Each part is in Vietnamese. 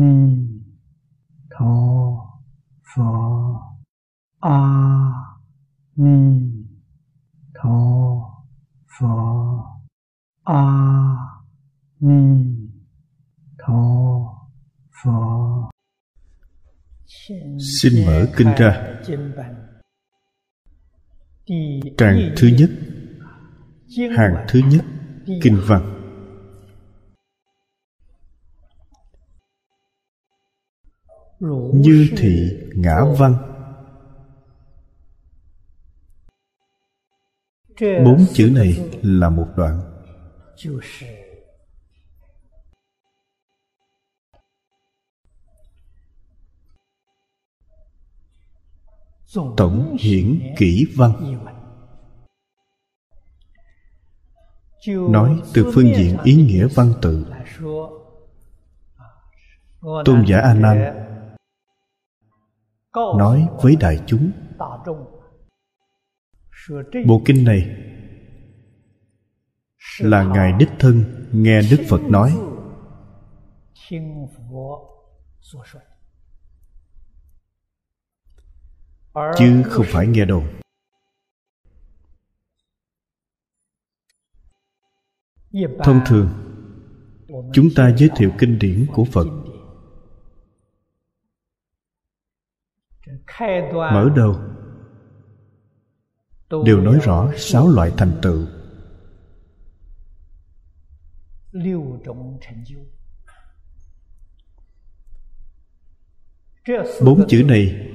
ni tho pho. A ni tho pho. A ni tho pho. Xin mở kinh ra. Trang thứ nhất. Hàng thứ nhất. Kinh văn. Như thị ngã văn. Bốn chữ này là một đoạn. Tổng hiển kỹ văn. Nói từ phương diện ý nghĩa văn tự. Tôn giả a nan nói với đại chúng. bộ kinh này là ngài đích thân nghe đức phật nói. chứ không phải nghe đồn. Thông thường chúng ta giới thiệu kinh điển của phật mở đầu. Đều nói rõ sáu loại thành tựu. Bốn chữ này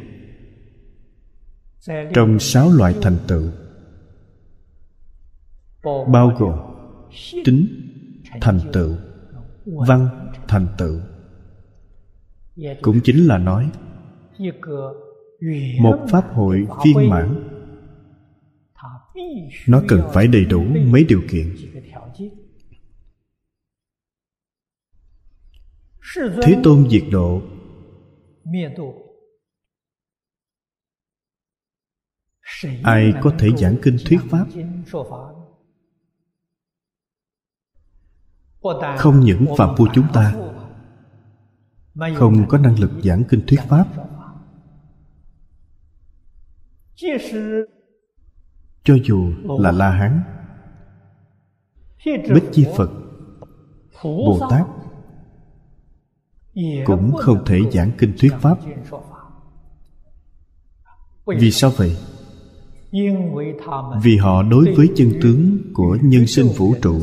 trong sáu loại thành tựu. Bao gồm tính thành tựu văn thành tựu. Cũng chính là nói một pháp hội viên mãn. Nó cần phải đầy đủ mấy điều kiện. Thế tôn diệt độ. Ai có thể giảng kinh thuyết pháp? Không những phạm phu chúng ta không có năng lực giảng kinh thuyết pháp cho dù là la hán bích chi phật bồ tát cũng không thể giảng kinh thuyết pháp. vì sao vậy? Vì họ đối với chân tướng của nhân sinh vũ trụ.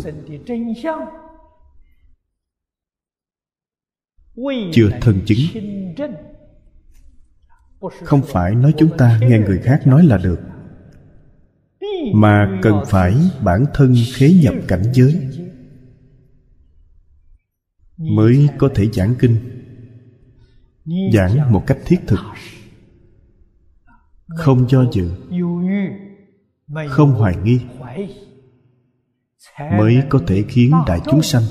Chưa thân chứng không phải nói chúng ta nghe người khác nói là được, mà cần phải bản thân khế nhập cảnh giới mới có thể giảng kinh, giảng một cách thiết thực. Không do dự, không hoài nghi, mới có thể khiến đại chúng sanh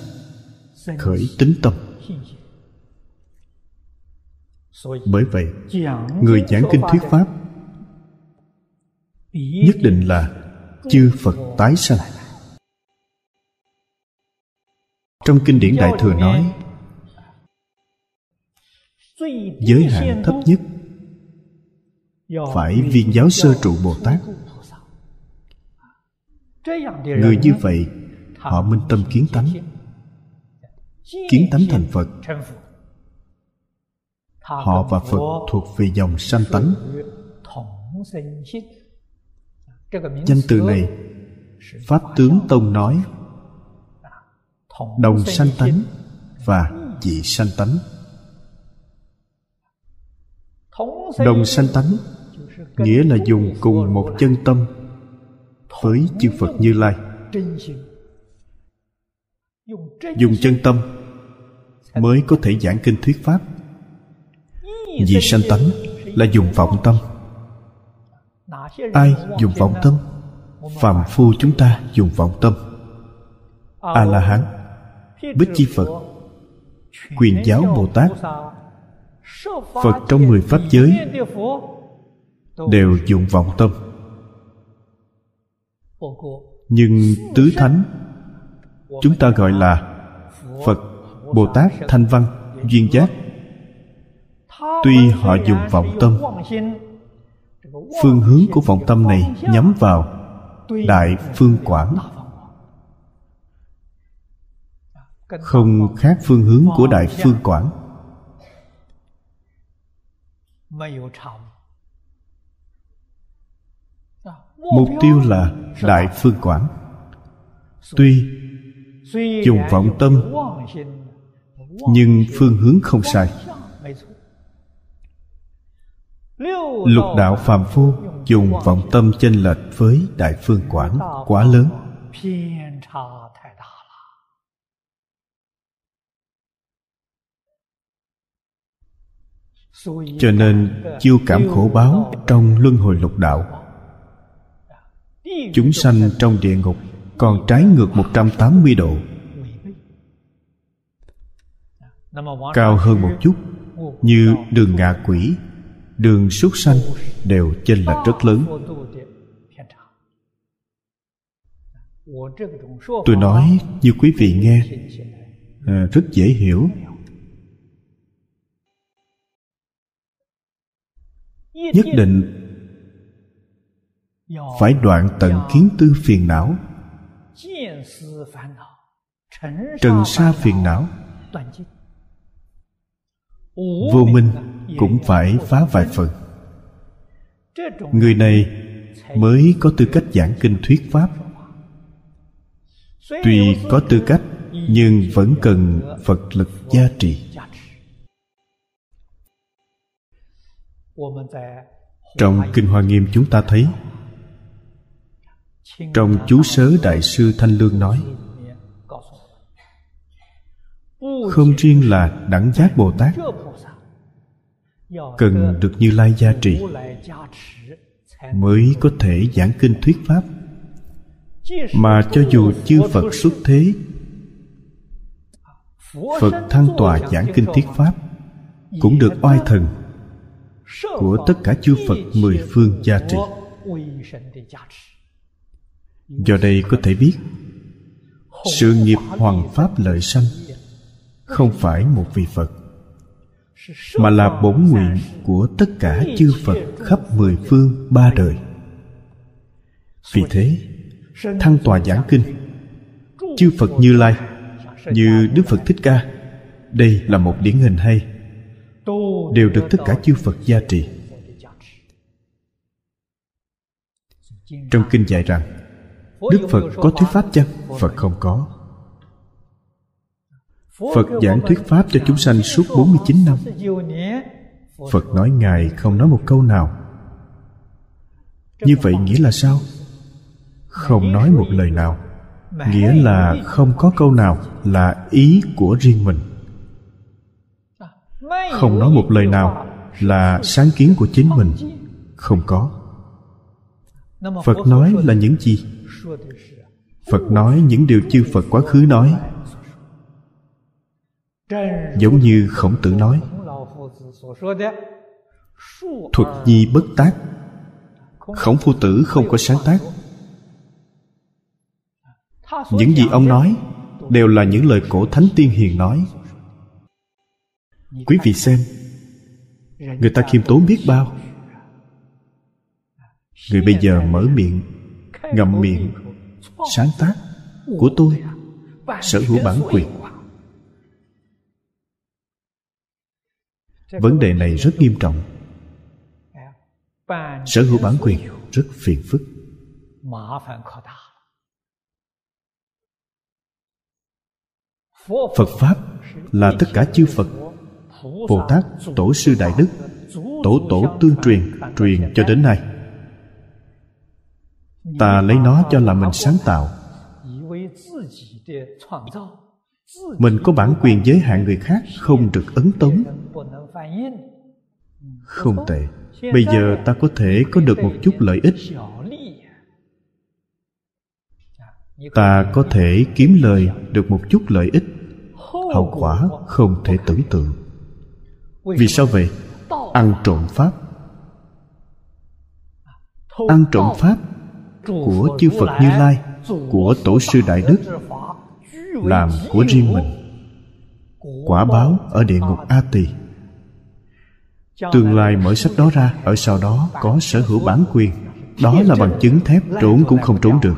khởi tính tâm bởi vậy, người giảng kinh thuyết pháp nhất định là chư phật tái sanh. Trong kinh điển đại thừa nói, giới hạn thấp nhất phải viên giáo sơ trụ bồ tát. Người như vậy, họ minh tâm kiến tánh. Kiến tánh thành phật họ và phật thuộc về dòng sanh tánh. danh từ này pháp tướng tông nói đồng sanh tánh và dị sanh tánh. Đồng sanh tánh nghĩa là dùng cùng một chân tâm với chư phật như lai. dùng chân tâm mới có thể giảng kinh thuyết pháp vì sanh tánh là dùng vọng tâm. Ai dùng vọng tâm? Phàm phu chúng ta dùng vọng tâm. A la hán bích chi phật, quyền giáo bồ tát, phật trong mười pháp giới đều dùng vọng tâm. Nhưng tứ thánh, chúng ta gọi là phật bồ tát thanh văn duyên giác tuy họ dùng vọng tâm phương hướng của vọng tâm này nhắm vào đại phương quảng. không khác phương hướng của đại phương quảng. Mục tiêu là đại phương quảng. Tuy dùng vọng tâm nhưng phương hướng không sai lục đạo phàm phu dùng vọng tâm chênh lệch với đại phương quảng quá lớn. Cho nên chiêu cảm khổ báo trong luân hồi lục đạo. Chúng sanh trong địa ngục còn trái ngược 180 độ. Cao hơn một chút, như đường ngạ quỷ đường súc sanh đều chênh lệch rất lớn. Tôi nói như quý vị nghe à, rất dễ hiểu. Nhất định phải đoạn tận kiến tư phiền não. Trần sa phiền não. Vô minh cũng phải phá vài phần. Người này mới có tư cách giảng kinh thuyết pháp. Tuy có tư cách, nhưng vẫn cần phật lực gia trì. Trong kinh hoa nghiêm chúng ta thấy, trong chú sớ đại sư thanh lương nói, không riêng là đẳng giác bồ tát cần được như lai gia trì mới có thể giảng kinh thuyết pháp. Mà cho dù chư phật xuất thế, phật thăng tòa giảng kinh thuyết pháp cũng được oai thần của tất cả chư phật mười phương gia trì. Do đây có thể biết, sự nghiệp hoàng pháp lợi sanh không phải một vị phật mà là bổn nguyện của tất cả chư phật khắp mười phương ba đời. Vì thế, thăng tòa giảng kinh, chư phật như lai, như đức phật thích ca, đây là một điển hình hay, đều được tất cả chư phật gia trì. Trong kinh dạy rằng, đức phật có thuyết pháp chăng phật không có? Phật giảng thuyết Pháp cho chúng sanh suốt 49 năm. Phật nói Ngài không nói một câu nào. Như vậy nghĩa là sao? Không nói một lời nào. Nghĩa là không có câu nào là ý của riêng mình. Không nói một lời nào là sáng kiến của chính mình. Không có. Phật nói là những gì? Phật nói những điều chư Phật quá khứ nói giống như khổng tử nói, thuật nhi bất tác. Khổng phu tử không có sáng tác. Những gì ông nói đều là những lời cổ thánh tiên hiền nói. Quý vị xem, người ta khiêm tốn biết bao. Người bây giờ mở miệng, ngậm miệng, sáng tác của tôi sở hữu bản quyền. Vấn đề này rất nghiêm trọng. Sở hữu bản quyền rất phiền phức. Phật pháp là tất cả chư phật. Bồ tát, tổ sư đại đức, tổ tổ tương truyền truyền cho đến nay. Ta lấy nó cho là mình sáng tạo. Mình có bản quyền giới hạn người khác không được ấn tống không tệ. Bây giờ ta có thể có được một chút lợi ích. ta có thể kiếm lời được một chút lợi ích. Hậu quả không thể tưởng tượng. Vì sao vậy? ăn trộm pháp. Ăn trộm pháp của chư phật như lai của tổ sư đại đức làm của riêng mình. Quả báo ở địa ngục a tỳ tương lai mở sách đó ra ở sau đó có sở hữu bản quyền. Đó là bằng chứng thép trốn cũng không trốn được.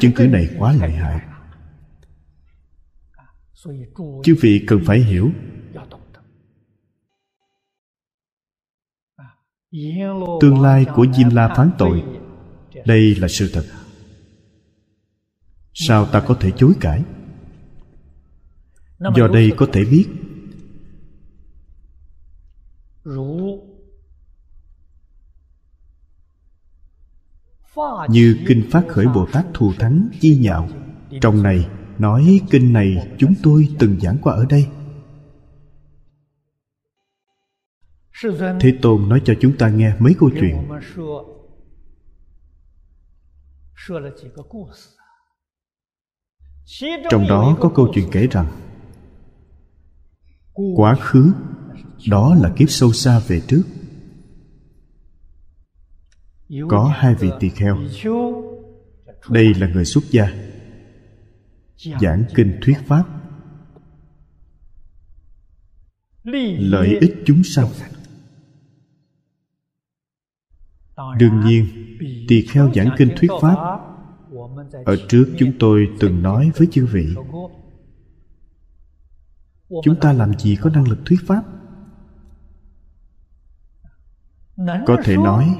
Chứng cứ này quá lợi hại. Chư vị cần phải hiểu. Tương lai của diêm la phán tội. Đây là sự thật. Sao ta có thể chối cãi? Do đây có thể biết như kinh phát khởi bồ tát thù thắng chi nhạo. Trong này nói kinh này chúng tôi từng giảng qua ở đây. Thế tôn nói cho chúng ta nghe mấy câu chuyện. Trong đó có câu chuyện kể rằng, quá khứ đó là kiếp sâu xa về trước. Có hai vị tỳ kheo. Đây là người xuất gia. Giảng kinh thuyết pháp. Lợi ích chúng sanh. Đương nhiên, tỳ kheo giảng kinh thuyết pháp ở trước chúng tôi từng nói với chư vị. Chúng ta làm gì có năng lực thuyết pháp? Có thể nói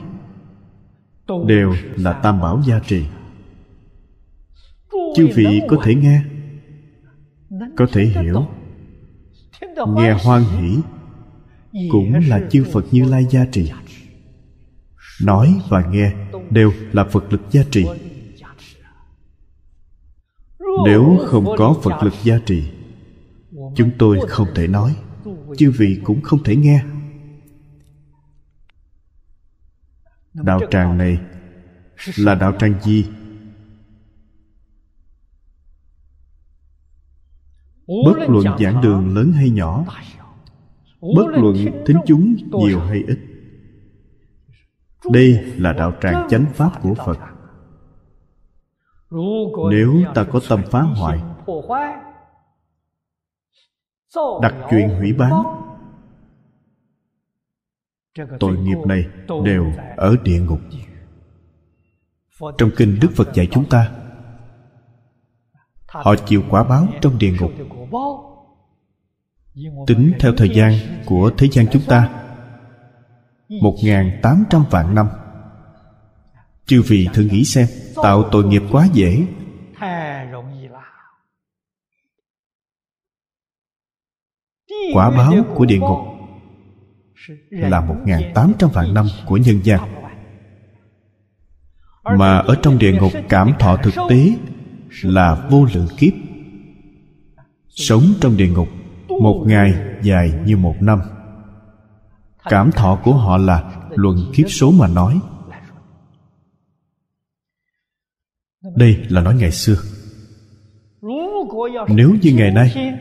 đều là tam bảo gia trì. Chư vị có thể nghe có thể hiểu. nghe hoan hỷ cũng là chư phật như lai gia trì. nói và nghe đều là phật lực gia trì. nếu không có phật lực gia trì chúng tôi không thể nói. chư vị cũng không thể nghe đạo tràng này là đạo tràng gì? Bất luận giảng đường lớn hay nhỏ bất luận thính chúng nhiều hay ít. Đây là đạo tràng chánh pháp của phật. nếu ta có tâm phá hoại đặt chuyện hủy bán tội nghiệp này đều ở địa ngục. Trong kinh đức phật dạy chúng ta họ chịu quả báo trong địa ngục. Tính theo thời gian của thế gian chúng ta một tám trăm vạn năm. Chư vị thử nghĩ xem tạo tội nghiệp quá dễ. Quả báo của địa ngục là một tám trăm vạn năm của nhân gian. Mà ở trong địa ngục cảm thọ thực tế là vô lượng kiếp. Sống trong địa ngục một ngày dài như một năm. Cảm thọ của họ là luận kiếp số mà nói. Đây là nói ngày xưa. Nếu như ngày nay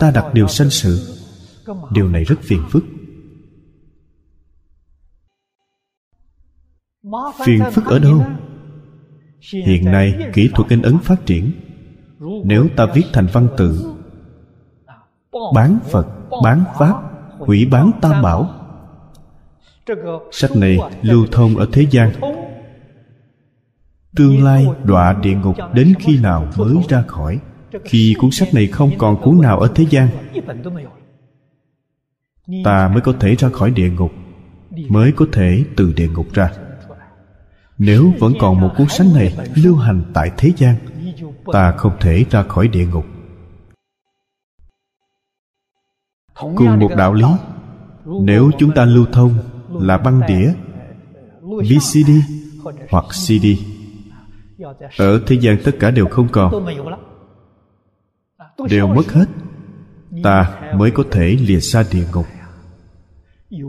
ta đặt điều sanh sự điều này rất phiền phức. Phiền phức ở đâu? Hiện nay, kỹ thuật in ấn phát triển. Nếu ta viết thành văn tự, bán phật, bán pháp, hủy bán tam bảo, sách này lưu thông ở thế gian. Tương lai đọa địa ngục đến khi nào mới ra khỏi? Khi cuốn sách này không còn cuốn nào ở thế gian ta mới có thể ra khỏi địa ngục, mới có thể từ địa ngục ra. Nếu vẫn còn một cuốn sách này lưu hành tại thế gian, ta không thể ra khỏi địa ngục. Cùng một đạo lý, nếu chúng ta lưu thông là băng đĩa vcd hoặc cd ở thế gian tất cả đều không còn. Đều mất hết, ta mới có thể lìa xa địa ngục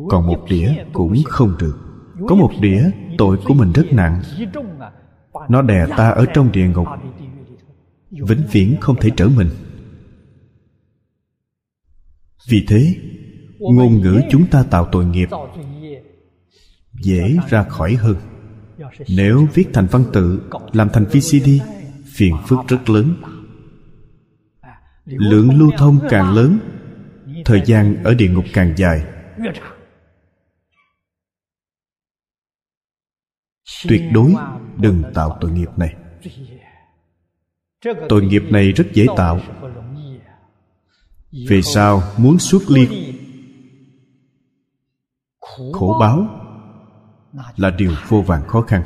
còn một đĩa cũng không được. có một đĩa tội của mình rất nặng. nó đè ta ở trong địa ngục. vĩnh viễn không thể trở mình. Vì thế ngôn ngữ chúng ta tạo tội nghiệp dễ ra khỏi hơn nếu viết thành văn tự làm thành vcd phiền phức rất lớn. lượng lưu thông càng lớn thời gian ở địa ngục càng dài tuyệt đối đừng tạo tội nghiệp này. tội nghiệp này rất dễ tạo. về sau muốn xuất liên khổ báo là điều vô vàn khó khăn.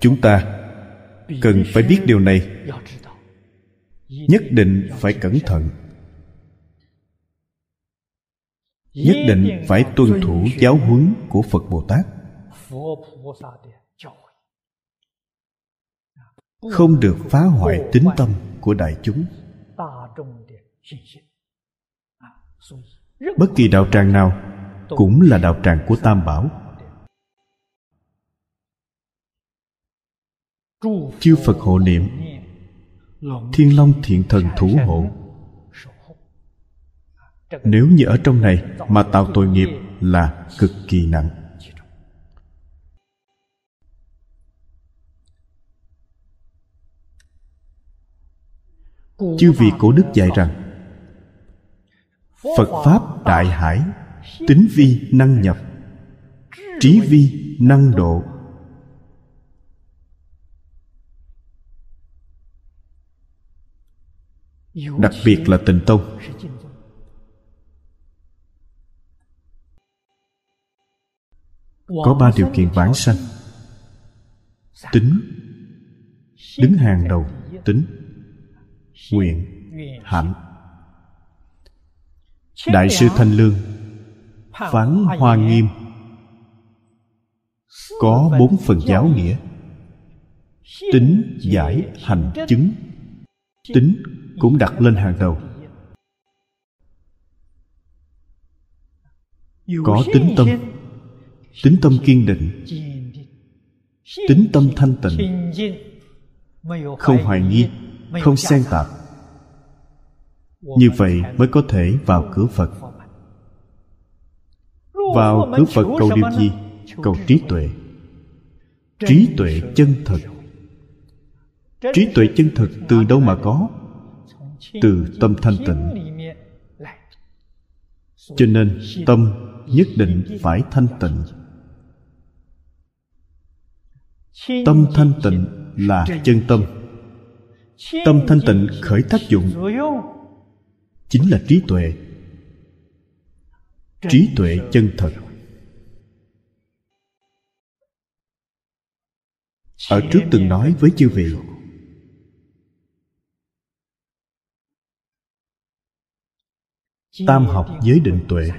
Chúng ta cần phải biết điều này. nhất định phải cẩn thận nhất định phải tuân thủ giáo huấn của phật bồ tát. Không được phá hoại tính tâm của đại chúng. Bất kỳ đạo tràng nào cũng là đạo tràng của tam bảo. Chư phật hộ niệm thiên long thiện thần thủ hộ nếu như ở trong này mà tạo tội nghiệp là cực kỳ nặng. Chư vị cổ đức dạy rằng, phật pháp đại hải, tính vi năng nhập, trí vi năng độ. Đặc biệt là tịnh tông có ba điều kiện vãng sanh. Tính. Đứng hàng đầu. Tính. Nguyện. Hạnh. Đại sư thanh lương. Phán hoa nghiêm. Có bốn phần giáo nghĩa. Tính, giải, hành, chứng. Tính cũng đặt lên hàng đầu. Có tính tâm tính tâm kiên định. Tính tâm thanh tịnh. Không hoài nghi. Không xen tạp. Như vậy mới có thể vào cửa phật. Vào cửa phật cầu điều gì? Cầu trí tuệ. Trí tuệ chân thật. Trí tuệ chân thật từ đâu mà có? Từ tâm thanh tịnh. Cho nên tâm nhất định phải thanh tịnh tâm thanh tịnh là chân tâm. tâm thanh tịnh khởi tác dụng. chính là trí tuệ. Trí tuệ chân thật. Ở trước từng nói với chư vị. tam học giới định tuệ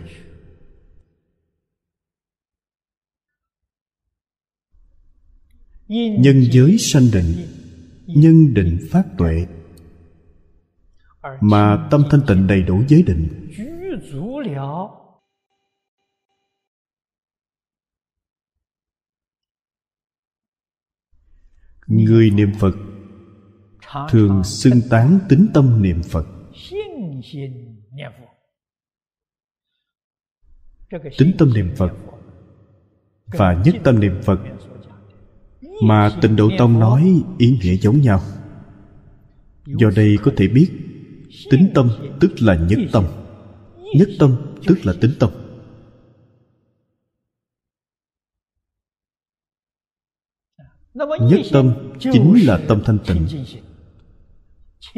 nhân giới sanh định, nhân định phát tuệ, mà tâm thanh tịnh đầy đủ giới định. Người niệm phật thường xưng tán tính tâm niệm phật. Tính tâm niệm phật và nhất tâm niệm phật mà tịnh độ tông nói ý nghĩa giống nhau. Do đây có thể biết, tính tâm tức là nhất tâm nhất tâm tức là tính tâm nhất tâm chính là tâm thanh tịnh.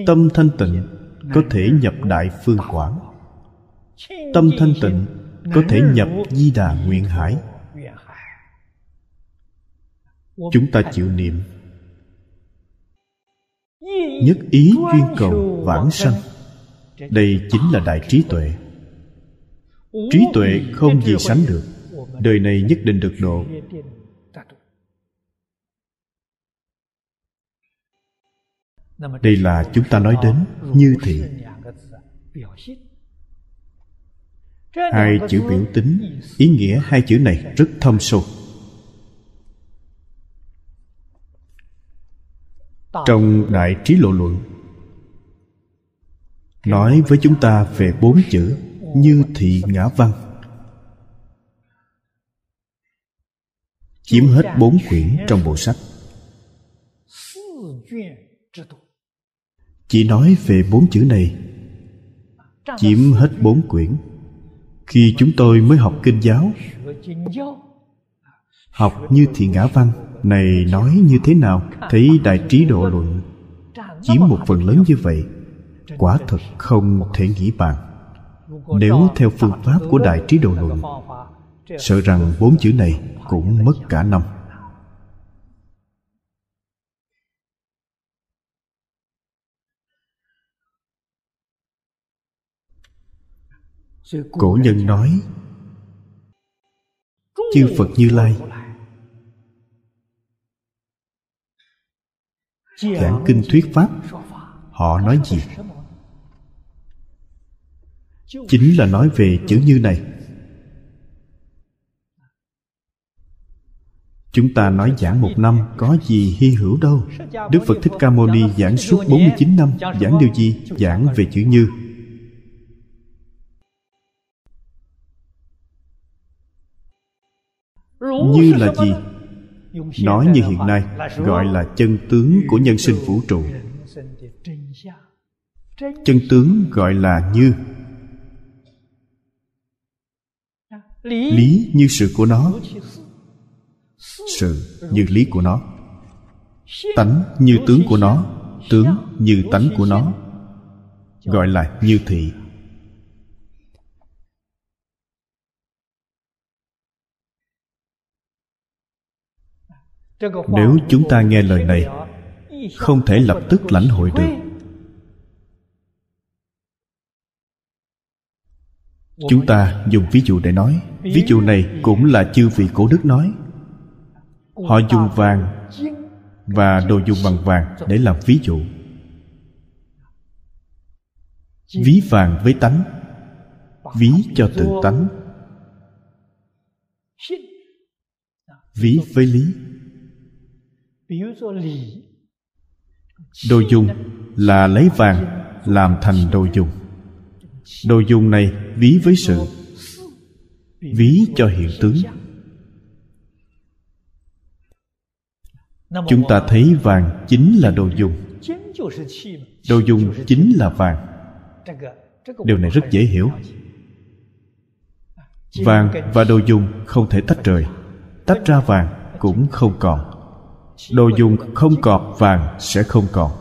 Tâm thanh tịnh có thể nhập đại phương quảng tâm thanh tịnh có thể nhập di đà nguyện hải chúng ta chịu niệm. Nhất ý duyên cầu vãng sanh. Đây chính là đại trí tuệ. Trí tuệ không gì sánh được. Đời này nhất định được độ. đây là chúng ta nói đến như thị hai chữ biểu tính ý nghĩa hai chữ này rất thâm sâu trong đại trí lộ luận. Nói với chúng ta về bốn chữ như thị ngã văn. Chiếm hết bốn quyển trong bộ sách. Chỉ nói về bốn chữ này. Chiếm hết bốn quyển. Khi chúng tôi mới học kinh giáo, học như thị ngã văn này nói như thế nào? Thấy đại trí độ luận chiếm một phần lớn như vậy, quả thật không thể nghĩ bàn. Nếu theo phương pháp của đại trí độ luận, sợ rằng bốn chữ này cũng mất cả năm. Cổ nhân nói, chư phật như lai giảng kinh thuyết pháp, họ nói gì chính là nói về chữ như này Chúng ta nói giảng một năm, có gì hy hữu đâu Đức Phật Thích Ca Mâu Ni giảng suốt 49 năm, Giảng điều gì? Giảng về chữ như Như là gì? Nói như hiện nay Gọi là chân tướng của nhân sinh vũ trụ. Chân tướng gọi là như. Lý như sự của nó. sự như lý của nó. tánh như tướng của nó. tướng như tánh của nó. gọi là như thị nếu chúng ta nghe lời này, không thể lập tức lãnh hội được. Chúng ta dùng ví dụ để nói. Ví dụ này cũng là chư vị cổ đức nói. Họ dùng vàng và đồ dùng bằng vàng để làm ví dụ. Ví vàng với tánh, ví cho tự tánh, ví với lý đồ dùng là lấy vàng làm thành đồ dùng. Đồ dùng này ví với sự ví cho hiện tướng. Chúng ta thấy vàng chính là đồ dùng. Đồ dùng chính là vàng. Điều này rất dễ hiểu. Vàng và đồ dùng không thể tách rời. Tách ra vàng cũng không còn đồ dùng không còn, vàng sẽ không còn.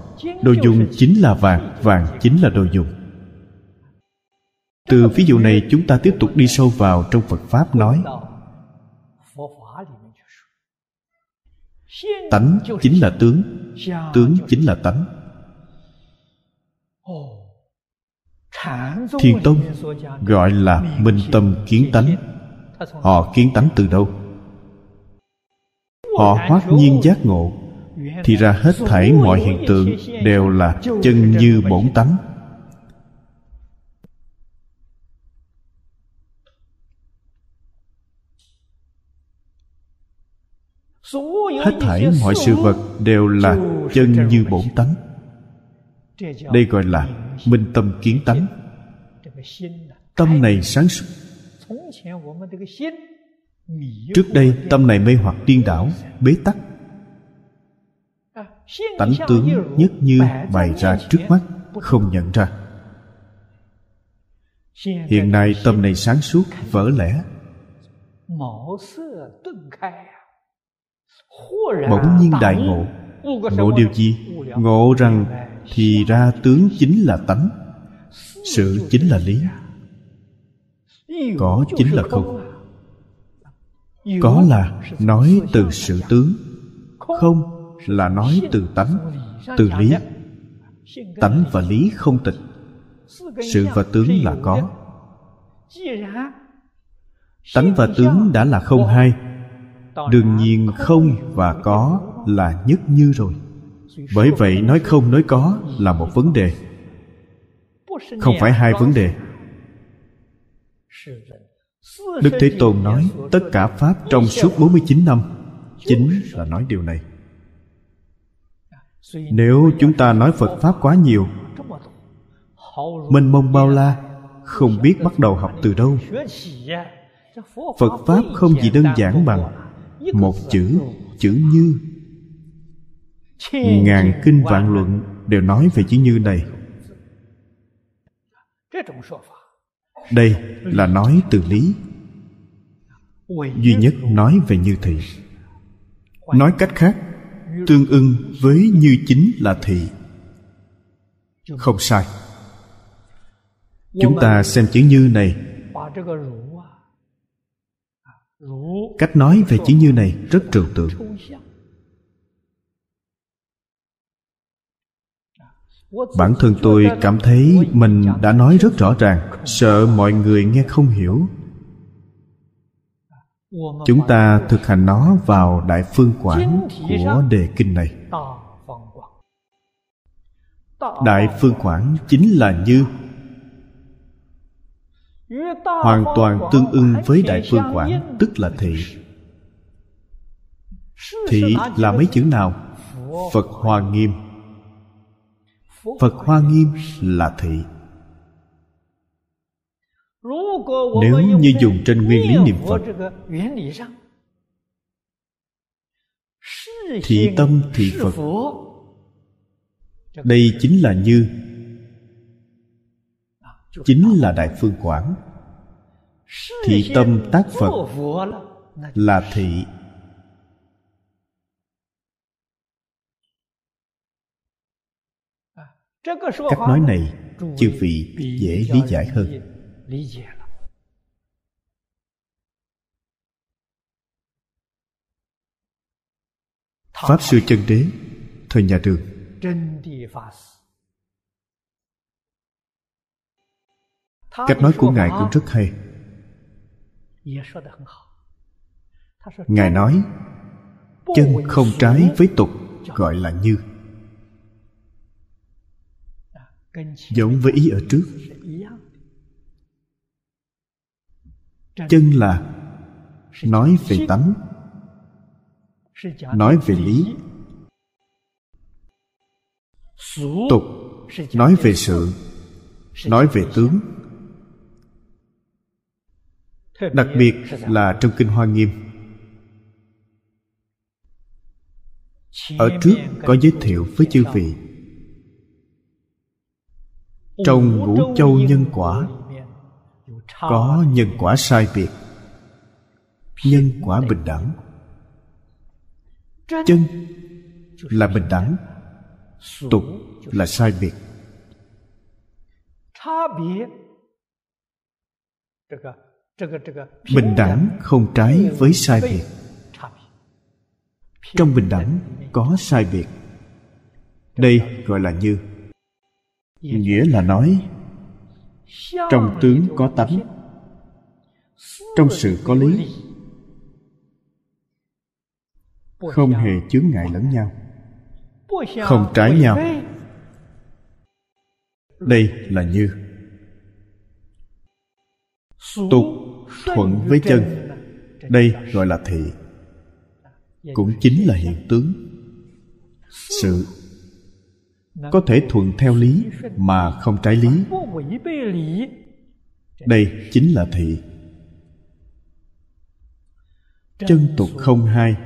Đồ dùng chính là vàng vàng chính là đồ dùng. Từ ví dụ này chúng ta tiếp tục đi sâu vào trong phật pháp nói, tánh chính là tướng tướng chính là tánh. Thiền tông gọi là minh tâm kiến tánh. Họ kiến tánh từ đâu? Họ hoát nhiên giác ngộ. Thì ra hết thảy mọi hiện tượng đều là chân như bổn tánh. Hết thảy mọi sự vật đều là chân như bổn tánh. Đây gọi là minh tâm kiến tánh. Tâm này sáng suốt trước đây tâm này mê hoặc điên đảo, bế tắc. Tánh tướng nhất như bày ra trước mắt, không nhận ra. Hiện nay tâm này sáng suốt, vỡ lẽ. Bỗng nhiên đại ngộ. Ngộ điều gì? Ngộ rằng thì ra tướng chính là tánh, sự chính là lý. Có chính là không có là nói từ sự tướng không là nói từ tánh từ lý. tánh và lý không tịch. Sự và tướng là có. tánh và tướng đã là không hai. Đương nhiên không và có là nhất như rồi. Bởi vậy nói không nói có là một vấn đề. Không phải hai vấn đề Đức Thế Tôn nói, Tất cả Pháp trong suốt 49 năm. Chính là nói điều này. Nếu chúng ta nói Phật Pháp quá nhiều Mênh mông bao la, Không biết bắt đầu học từ đâu. Phật Pháp không gì đơn giản bằng một chữ chữ như. Ngàn kinh vạn luận đều nói về chữ như này đây là nói từ lý. Duy nhất nói về như thị. Nói cách khác, tương ưng với như chính là thị. Không sai. Chúng ta xem chữ như này. Cách nói về chữ như này rất trừu tượng. Bản thân tôi cảm thấy mình đã nói rất rõ ràng, sợ mọi người nghe không hiểu. Chúng ta thực hành nó vào đại phương quảng của đề kinh này. Đại phương quảng chính là như. Hoàn toàn tương ưng với đại phương quảng, tức là thị. Thị là mấy chữ nào? Phật hoa nghiêm phật hoa nghiêm là thị. Nếu như dùng trên nguyên lý niệm phật, thị tâm thị phật. Đây chính là như. Chính là đại phương quảng. Thị tâm tác phật là thị. Cách nói này chư vị dễ lý giải hơn. pháp sư chân đế thời nhà đường. cách nói của ngài cũng rất hay. ngài nói chân không trái với tục gọi là như giống với ý ở trước. Chân là nói về tánh, nói về lý. Tục nói về sự, nói về tướng. Đặc biệt là trong kinh hoa nghiêm. Ở trước có giới thiệu với chư vị trong ngũ châu nhân quả có nhân quả sai biệt nhân quả bình đẳng. Chân là bình đẳng tục là sai biệt. Bình đẳng không trái với sai biệt. Trong bình đẳng có sai biệt. Đây gọi là như nghĩa là nói, trong tướng có tánh, trong sự có lý. Không hề chướng ngại lẫn nhau, không trái nhau. Đây là như. Tục thuận với chân, đây gọi là thị, cũng chính là hiện tướng. Sự có thể thuận theo lý mà không trái lý. Đây chính là thị. Chân tục không hai.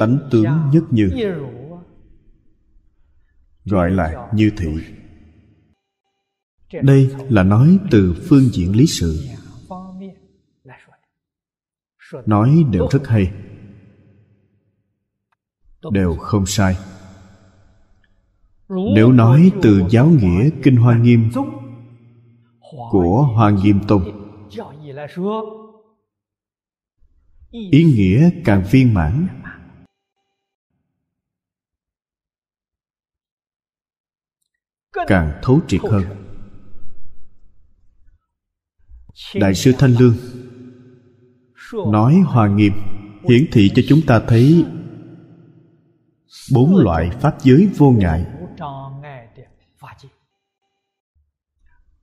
Tánh tướng nhất như gọi là như thị. Đây là nói từ phương diện lý sự. Nói đều rất hay. Đều không sai nếu nói từ giáo nghĩa kinh hoa nghiêm của hoa nghiêm tông, ý nghĩa càng viên mãn. Càng thấu triệt hơn. Đại sư thanh lương nói hoa nghiêm hiển thị cho chúng ta thấy bốn loại pháp giới vô ngại.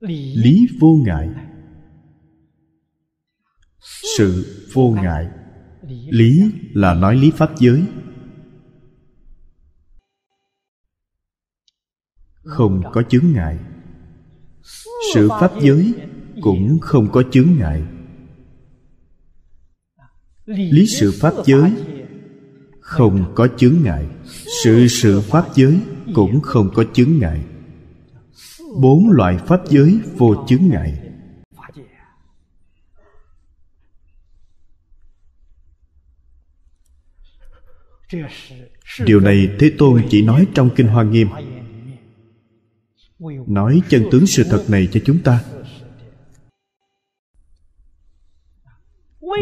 Lý. Vô ngại. Sự vô ngại. Lý là nói lý pháp giới. Không có chướng ngại. Sự pháp giới cũng không có chướng ngại. Lý sự pháp giới không có chướng ngại. Sự sự pháp giới cũng không có chướng ngại bốn loại pháp giới vô chướng ngại. Điều này thế tôn chỉ nói trong kinh hoa nghiêm. Nói chân tướng sự thật này cho chúng ta.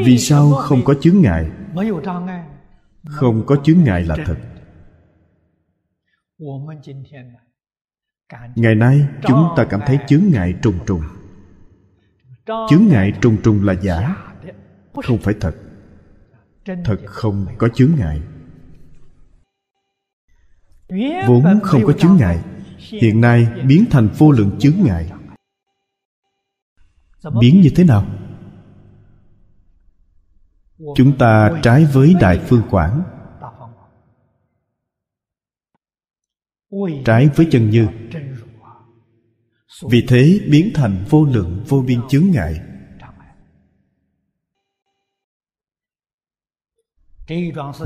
Vì sao không có chướng ngại? Không có chướng ngại là thật ngày nay, chúng ta cảm thấy chướng ngại trùng trùng. Chướng ngại trùng trùng là giả. Không phải thật. Thật không có chướng ngại. Vốn không có chướng ngại, hiện nay biến thành vô lượng chướng ngại. Biến như thế nào? Chúng ta trái với đại phương quảng. Trái với chân như. vì thế biến thành vô lượng vô biên chướng ngại.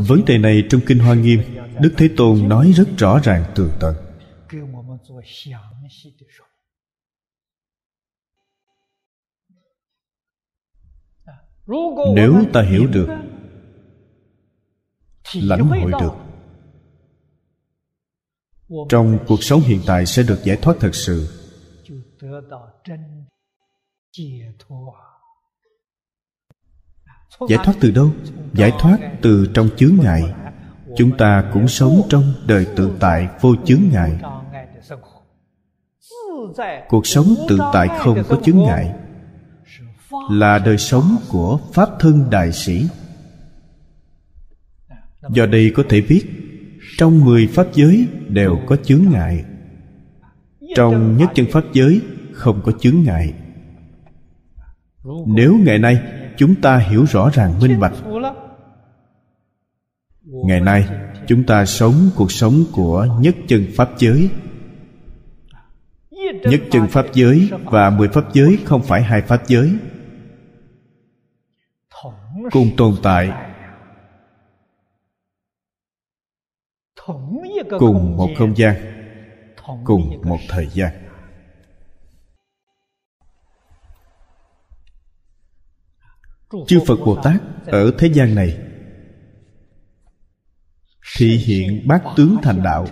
Vấn đề này trong kinh hoa nghiêm đức thế tôn nói rất rõ ràng tường tận. Nếu ta hiểu được lãnh hội được trong cuộc sống hiện tại sẽ được giải thoát thật sự giải thoát từ đâu giải thoát từ trong chướng ngại chúng ta cũng sống trong đời tự tại vô chướng ngại cuộc sống tự tại không có chướng ngại là đời sống của pháp thân đại sĩ do đây có thể viết trong mười pháp giới đều có chướng ngại. Trong nhất chân pháp giới không có chướng ngại. Nếu ngày nay chúng ta hiểu rõ ràng minh bạch, ngày nay chúng ta sống cuộc sống của nhất chân pháp giới. Nhất chân pháp giới và mười pháp giới không phải hai pháp giới. Cùng tồn tại cùng một không gian. Cùng một thời gian. chư phật bồ tát ở thế gian này thị hiện bát tướng thành đạo.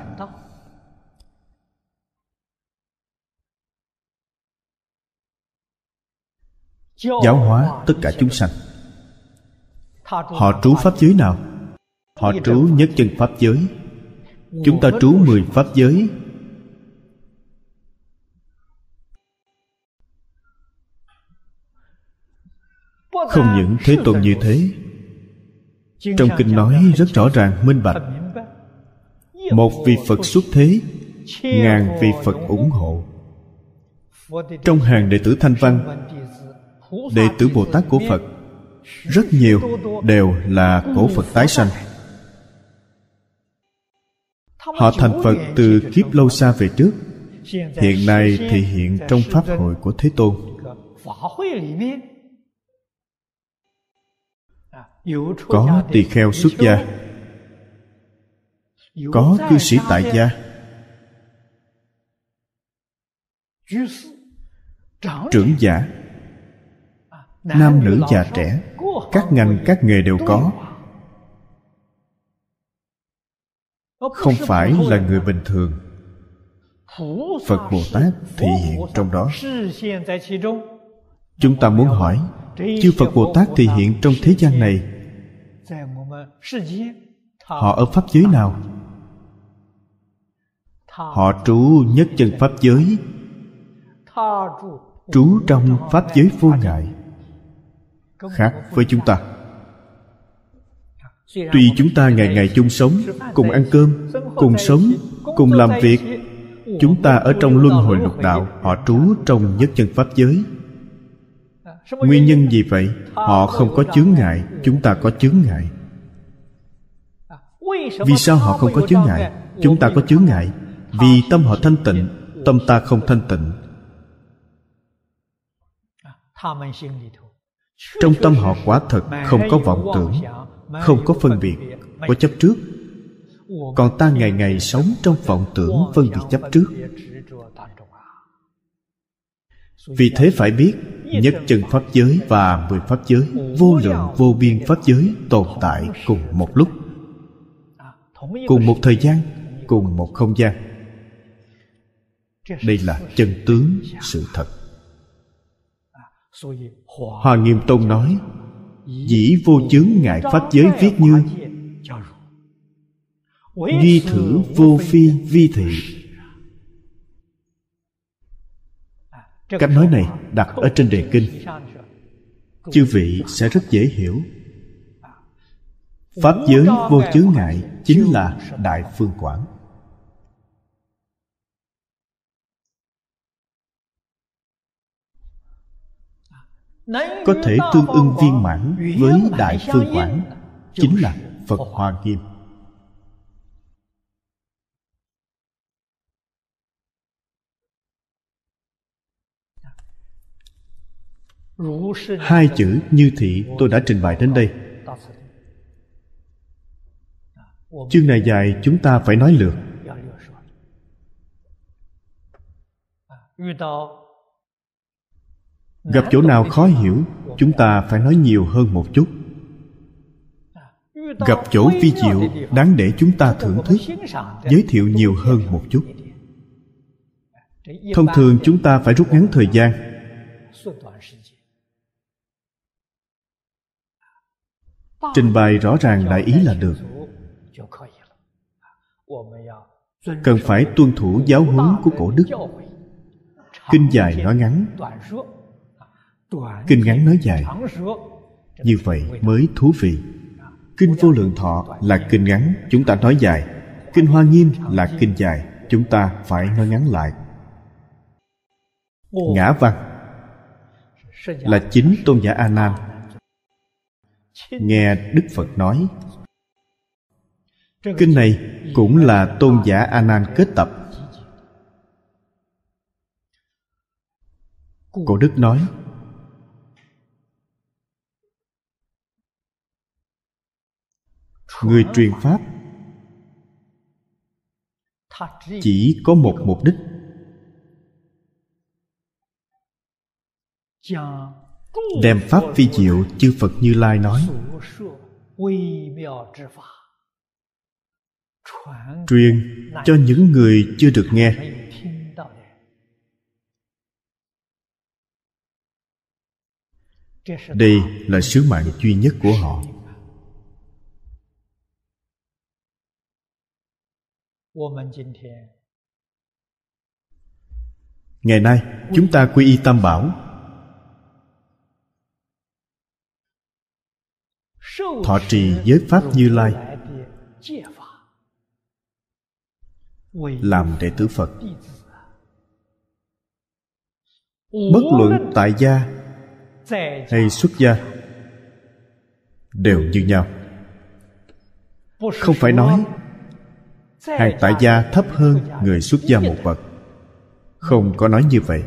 giáo hóa tất cả chúng sanh. họ trú pháp giới nào? Họ trú nhất chân pháp giới chúng ta trú mười pháp giới. Không những thế tuần như thế, trong kinh nói rất rõ ràng, minh bạch. Một vị phật xuất thế, ngàn vị phật ủng hộ. Trong hàng đệ tử thanh văn, đệ tử bồ tát của phật, rất nhiều đều là cổ phật tái sanh họ thành phật từ kiếp lâu xa về trước. Hiện nay thì hiện trong pháp hội của thế tôn. có tỳ kheo xuất gia. Có cư sĩ tại gia. Trưởng giả. nam nữ già trẻ. các ngành các nghề đều có không phải là người bình thường. Phật bồ tát thị hiện trong đó. Chúng ta muốn hỏi chư phật bồ tát thị hiện trong thế gian này họ ở pháp giới nào? Họ trú nhất chân pháp giới trú trong pháp giới vô ngại khác với chúng ta tuy chúng ta ngày ngày chung sống cùng ăn cơm cùng sống cùng làm việc. Chúng ta ở trong luân hồi lục đạo họ trú trong nhất chân pháp giới. Nguyên nhân gì vậy? Họ không có chướng ngại chúng ta có chướng ngại. Vì sao họ không có chướng ngại? Chúng ta có chướng ngại. Vì tâm họ thanh tịnh tâm ta không thanh tịnh. Trong tâm họ quả thật không có vọng tưởng không có phân biệt, có chấp trước. Còn ta ngày ngày sống trong vọng tưởng phân biệt chấp trước. Vì thế phải biết, nhất chân pháp giới và mười pháp giới, vô lượng, vô biên pháp giới tồn tại cùng một lúc. Cùng một thời gian, cùng một không gian. Đây là chân tướng, sự thật. Hoa nghiêm tôn nói dĩ vô chướng ngại pháp giới viết như duy thử vô phi vi thị. Cách nói này đặt ở trên đề kinh. Chư vị sẽ rất dễ hiểu. Pháp giới vô chướng ngại chính là đại phương quảng có thể tương ưng viên mãn với đại phương quảng chính là phật hoa nghiêm hai chữ như thị tôi đã trình bày đến đây chương này dài chúng ta phải nói lượt gặp chỗ nào khó hiểu, chúng ta phải nói nhiều hơn một chút. Gặp chỗ vi diệu, đáng để chúng ta thưởng thức. Giới thiệu nhiều hơn một chút. Thông thường chúng ta phải rút ngắn thời gian. Trình bày rõ ràng đại ý là được. Cần phải tuân thủ giáo huấn của cổ đức. Kinh dài nói ngắn kinh ngắn nói dài, như vậy mới thú vị. Kinh vô lượng thọ là kinh ngắn, chúng ta nói dài. Kinh hoa nghiêm là kinh dài, chúng ta phải nói ngắn lại. Ngã văn là chính tôn giả a nan. Nghe đức phật nói, kinh này cũng là tôn giả a nan kết tập. Cổ đức nói người truyền pháp. Chỉ có một mục đích. Đem pháp vi diệu chư phật như lai nói. Truyền cho những người chưa được nghe. Đây là sứ mạng duy nhất của họ. Ngày nay, chúng ta quy y tam bảo. Thọ trì giới pháp như lai. Làm đệ tử phật. Bất luận tại gia hay xuất gia đều như nhau. Không phải nói hàng tại gia thấp hơn người xuất gia một bậc. Không có nói như vậy.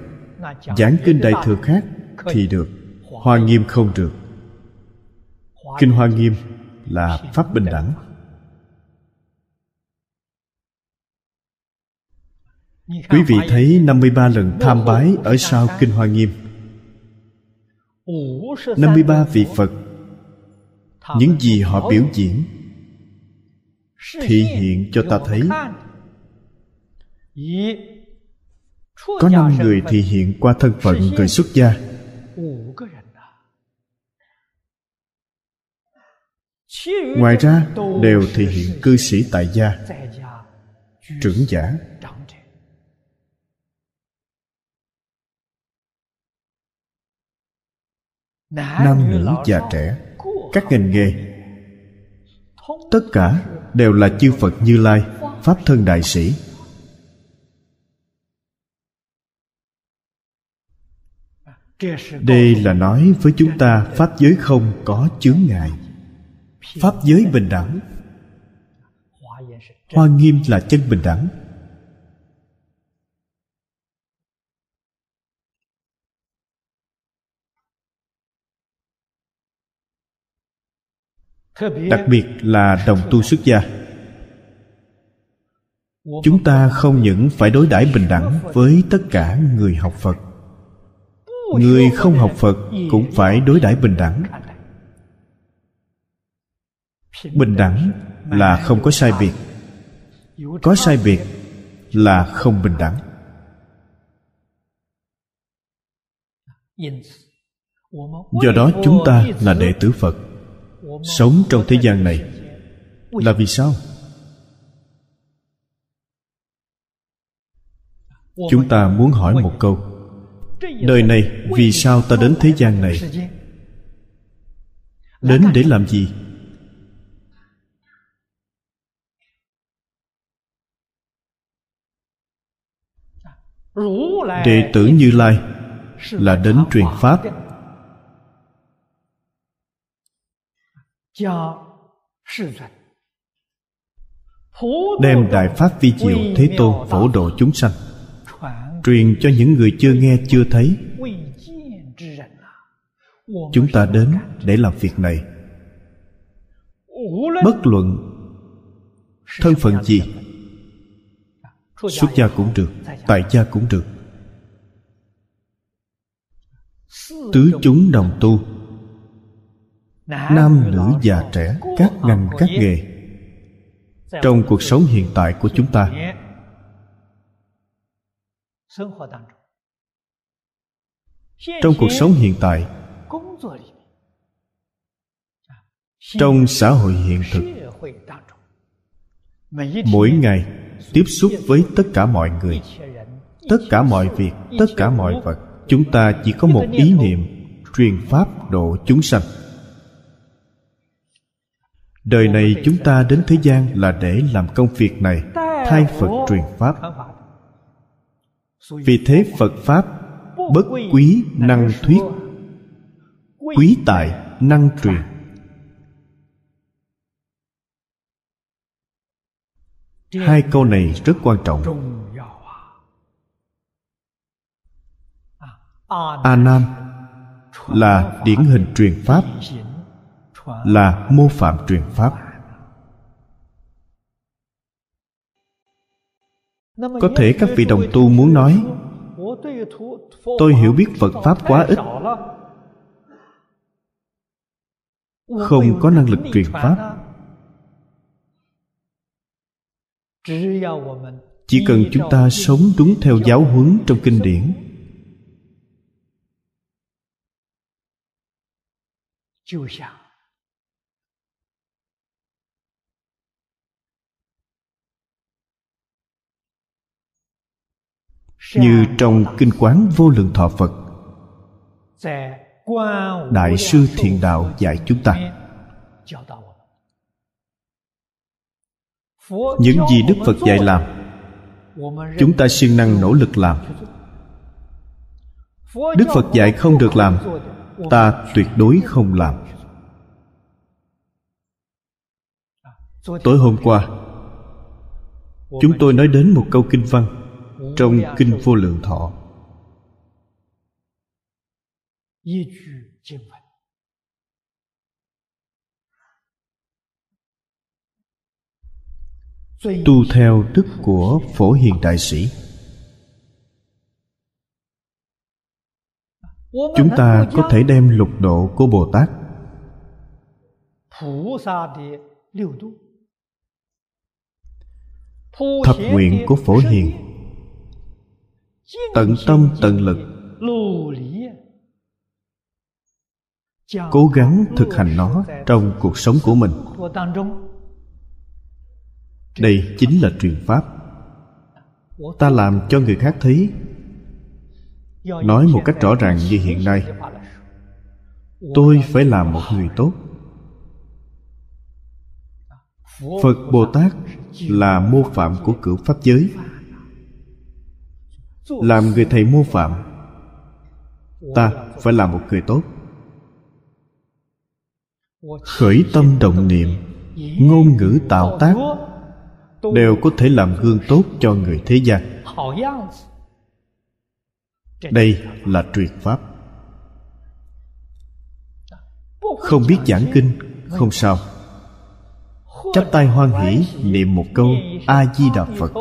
Giảng kinh đại thừa khác thì được, hoa nghiêm không được. Kinh hoa nghiêm là pháp bình đẳng. Quý vị thấy 53 lần tham bái ở sau Kinh Hoa Nghiêm. 53 vị Phật. Những gì họ biểu diễn Thị hiện cho ta thấy. Có năm người thị hiện qua thân phận người xuất gia. Ngoài ra, đều thị hiện cư sĩ tại gia, Trưởng giả. Nam nữ già trẻ, các ngành nghề tất cả đều là chư phật như lai, pháp thân đại sĩ. Đây là nói với chúng ta pháp giới không có chướng ngại. Pháp giới bình đẳng. Hoa nghiêm là chân bình đẳng. Đặc biệt là đồng tu xuất gia. Chúng ta không những phải đối đãi bình đẳng với tất cả người học phật. Người không học phật cũng phải đối đãi bình đẳng. Bình đẳng là không có sai biệt. Có sai biệt là không bình đẳng. Do đó chúng ta là đệ tử phật sống trong thế gian này là vì sao? Chúng ta muốn hỏi một câu. Đời này vì sao ta đến thế gian này? Đến để làm gì? Đệ tử như lai là đến truyền pháp đem đại pháp vi diệu thế tôn phổ độ chúng sanh truyền cho những người chưa nghe chưa thấy. chúng ta đến để làm việc này. bất luận thân phận gì xuất gia cũng được tại gia cũng được。tứ chúng đồng tu nam nữ già trẻ các ngành các nghề. Trong cuộc sống hiện tại của chúng ta trong cuộc sống hiện tại trong xã hội hiện thực mỗi ngày tiếp xúc với tất cả mọi người tất cả mọi việc tất cả mọi vật. Chúng ta chỉ có một ý niệm truyền pháp độ chúng sanh đời này chúng ta đến thế gian là để làm công việc này, thay phật truyền pháp. Vì thế phật pháp bất quý năng thuyết, quý tại năng truyền. Hai câu này rất quan trọng. A Nam là điển hình truyền pháp là mô phạm truyền pháp. Có thể các vị đồng tu muốn nói, tôi hiểu biết phật pháp quá ít. Không có năng lực truyền pháp. Chỉ cần chúng ta sống đúng theo giáo huấn trong kinh điển. Như trong kinh quán vô lượng thọ phật, đại sư thiện đạo dạy chúng ta. Những gì đức phật dạy làm, chúng ta siêng năng nỗ lực làm. Đức phật dạy không được làm, ta tuyệt đối không làm. Tối hôm qua, chúng tôi nói đến một câu kinh văn trong kinh vô lượng thọ. Tu theo đức của phổ hiền đại sĩ. Chúng ta có thể đem lục độ của bồ tát. Thập nguyện của phổ hiền tận tâm, tận lực. Cố gắng thực hành nó trong cuộc sống của mình. Đây chính là truyền pháp. Ta làm cho người khác thấy. Nói một cách rõ ràng như hiện nay. Tôi phải làm một người tốt. Phật bồ tát là mô phạm của cửu pháp giới làm người thầy mô phạm. Ta phải làm một người tốt. Khởi tâm động niệm, ngôn ngữ tạo tác, đều có thể làm gương tốt cho người thế gian. Đây là truyền pháp. Không biết giảng kinh, không sao. Chắp tay hoan hỷ niệm một câu a di đà phật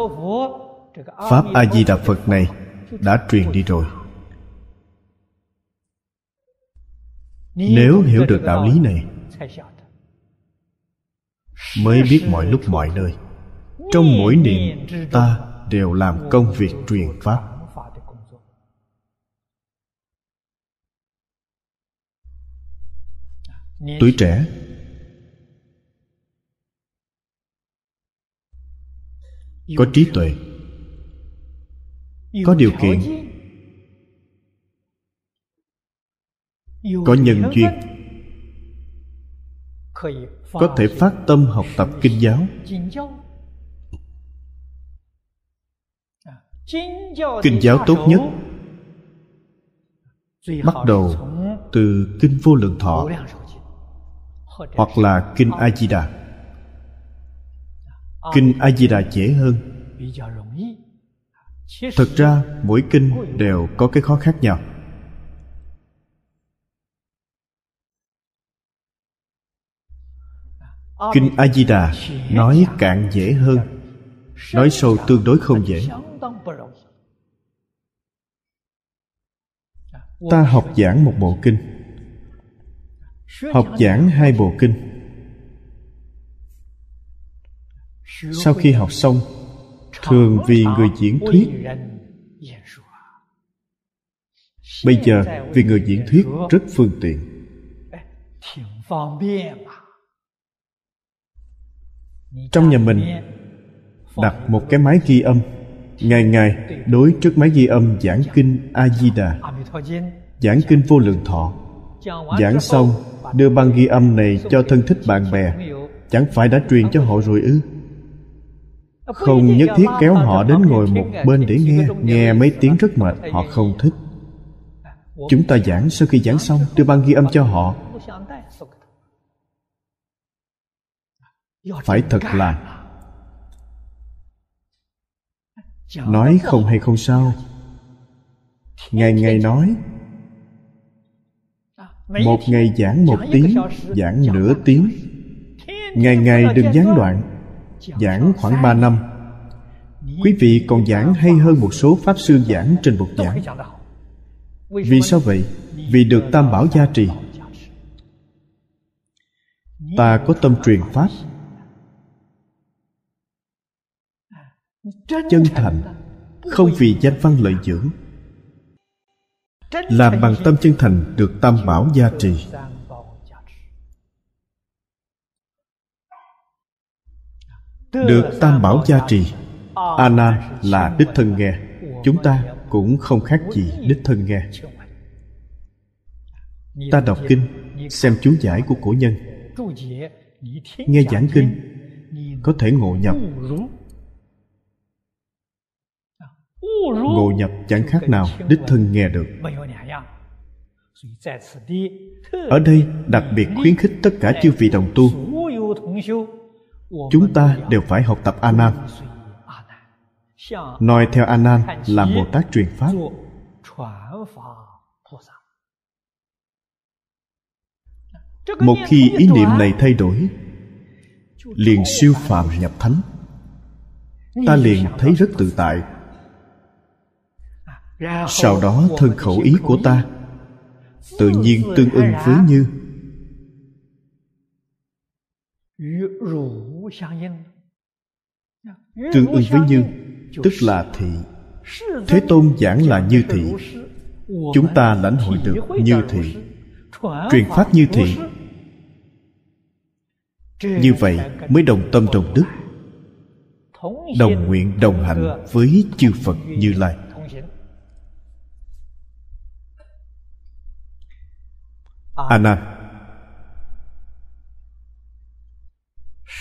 pháp a di đà phật này đã truyền đi rồi. Nếu hiểu được đạo lý này, mới biết mọi lúc mọi nơi. Trong mỗi niệm, ta đều làm công việc truyền pháp. Tuổi trẻ, có trí tuệ có điều kiện. có nhân duyên. có thể phát tâm học tập kinh giáo. kinh giáo tốt nhất. Bắt đầu từ kinh vô lượng thọ hoặc là kinh a di đà. Kinh a di đà dễ hơn thực ra, mỗi kinh đều có cái khó khác nhau. Kinh a di đà nói cạn dễ hơn, nói sâu tương đối không dễ. Ta học giảng một bộ kinh, học giảng hai bộ kinh. Sau khi học xong thường vì người diễn thuyết. Bây giờ vì người diễn thuyết rất phương tiện. Trong nhà mình đặt một cái máy ghi âm. Ngày ngày đối trước máy ghi âm giảng kinh a di đà. Giảng kinh vô lượng thọ. Giảng xong, đưa băng ghi âm này cho thân thích bạn bè. Chẳng phải đã truyền cho họ rồi ư? Không nhất thiết kéo họ đến ngồi một bên để nghe nghe mấy tiếng rất mệt họ không thích. chúng ta giảng sau khi giảng xong đưa băng ghi âm cho họ. Phải thật làm nói không hay không sao. Ngày ngày nói một ngày giảng một tiếng giảng nửa tiếng. Ngày ngày đừng gián đoạn giảng khoảng ba năm. Quý vị còn giảng hay hơn một số pháp sư giảng trên bục giảng. Vì sao vậy? Vì được tam bảo gia trì. Ta có tâm truyền pháp. Chân thành, không vì danh văn lợi dưỡng. Làm bằng tâm chân thành được tam bảo gia trì. Được tam bảo gia trì. A nan là đích thân nghe. Chúng ta cũng không khác gì đích thân nghe. Ta đọc kinh, xem chú giải của cổ nhân. Nghe giảng kinh, có thể ngộ nhập. Ngộ nhập chẳng khác nào đích thân nghe được. Ở đây đặc biệt khuyến khích tất cả chư vị đồng tu chúng ta đều phải học tập a nan nói theo a nan làm bồ tát truyền pháp. Một khi ý niệm này thay đổi liền siêu phàm nhập thánh. Ta liền thấy rất tự tại. Sau đó thân khẩu ý của ta tự nhiên tương ưng với như tương ưng với như tức là thị. Thế tôn giảng là như thị. Chúng ta lãnh hội được như thị. Truyền pháp như thị. Như vậy mới đồng tâm đồng đức. Đồng nguyện đồng hạnh với chư phật như lai. A nan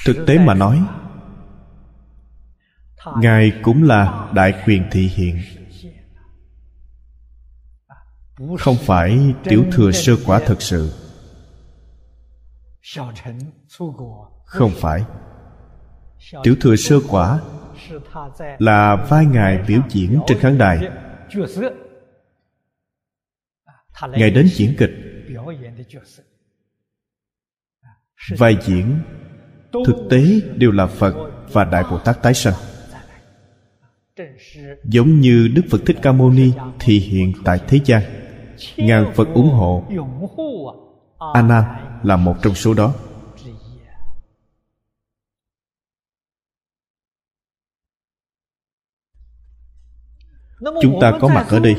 thực tế mà nói, ngài cũng là đại quyền thị hiện. Không phải tiểu thừa sơ quả thật sự. Không phải. Tiểu thừa sơ quả là vai ngài biểu diễn trên khán đài. Ngài đến diễn kịch, vai diễn thực tế đều là phật và đại bồ tát tái sanh. Giống như đức phật thích ca mâu ni thì hiện tại thế gian, ngàn phật ủng hộ. A nan là một trong số đó. Chúng ta có mặt ở đây.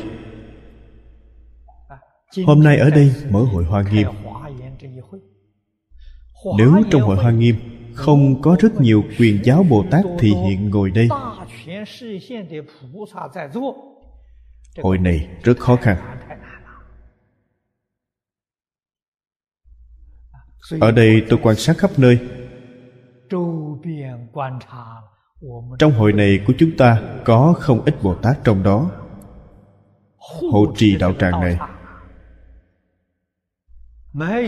Hôm nay ở đây mở hội hoa nghiêm. Nếu trong hội hoa nghiêm không có rất nhiều quyền giáo bồ tát thị hiện ngồi đây. Hội này rất khó khăn. Ở đây tôi quan sát khắp nơi. Trong hội này của chúng ta có không ít bồ tát trong đó. Hộ trì đạo tràng này.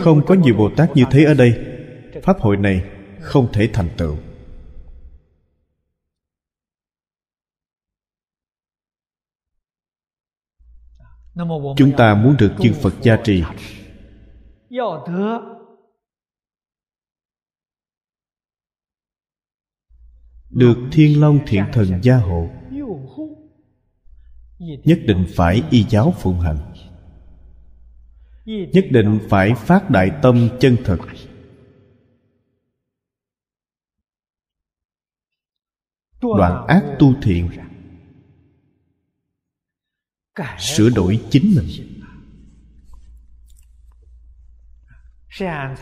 Không có nhiều bồ tát như thế ở đây. Pháp hội này không thể thành tựu. Chúng ta muốn được chư phật gia trì. Được thiên long thiện thần gia hộ, nhất định phải y giáo phụng hành. Nhất định phải phát đại tâm chân thực đoạn ác tu thiện. sửa đổi chính mình.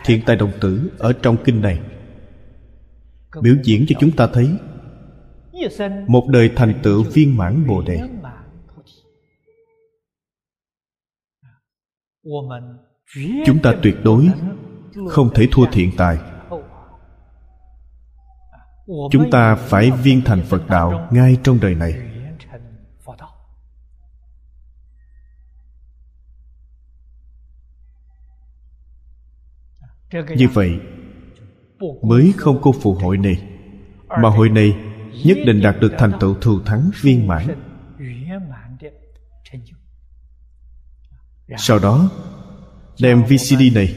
thiện tài đồng tử ở trong kinh này. Biểu diễn cho chúng ta thấy một đời thành tựu viên mãn bồ đề. chúng ta tuyệt đối không thể thua thiện tài chúng ta phải viên thành phật đạo ngay trong đời này. như vậy mới không cô phụ hội này mà hội này nhất định đạt được thành tựu thù thắng viên mãn. sau đó đem vcd này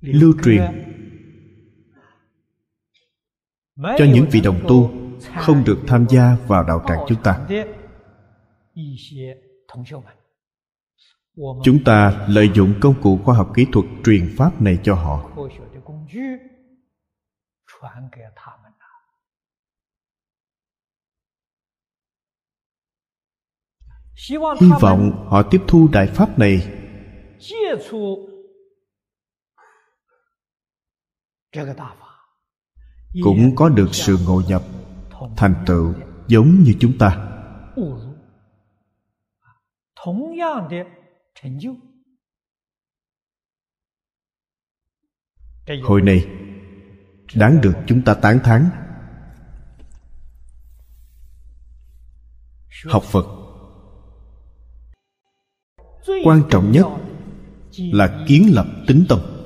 lưu truyền cho những vị đồng tu không được tham gia vào đạo tràng chúng ta. Chúng ta lợi dụng công cụ khoa học kỹ thuật truyền pháp này cho họ. Hy vọng họ tiếp thu đại pháp này cũng có được sự ngộ nhập. thành tựu giống như chúng ta. Hội này đáng được chúng ta tán thán. Học phật. Quan trọng nhất là kiến lập tính tâm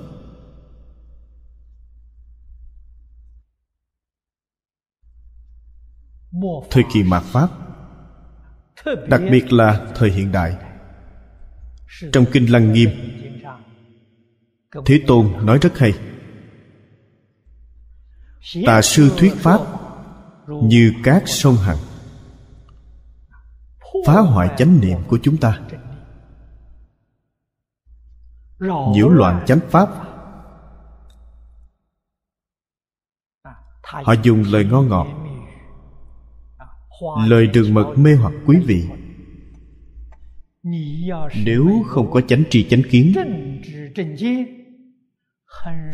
thời kỳ mạt pháp, đặc biệt là thời hiện đại. Trong kinh lăng nghiêm, thế tôn nói rất hay. Tà sư thuyết pháp như các sông hằng, phá hoại chánh niệm của chúng ta. Nhiễu loạn chánh pháp, họ dùng lời ngon ngọt lời đường mật mê hoặc quý vị. Nếu không có chánh tri chánh kiến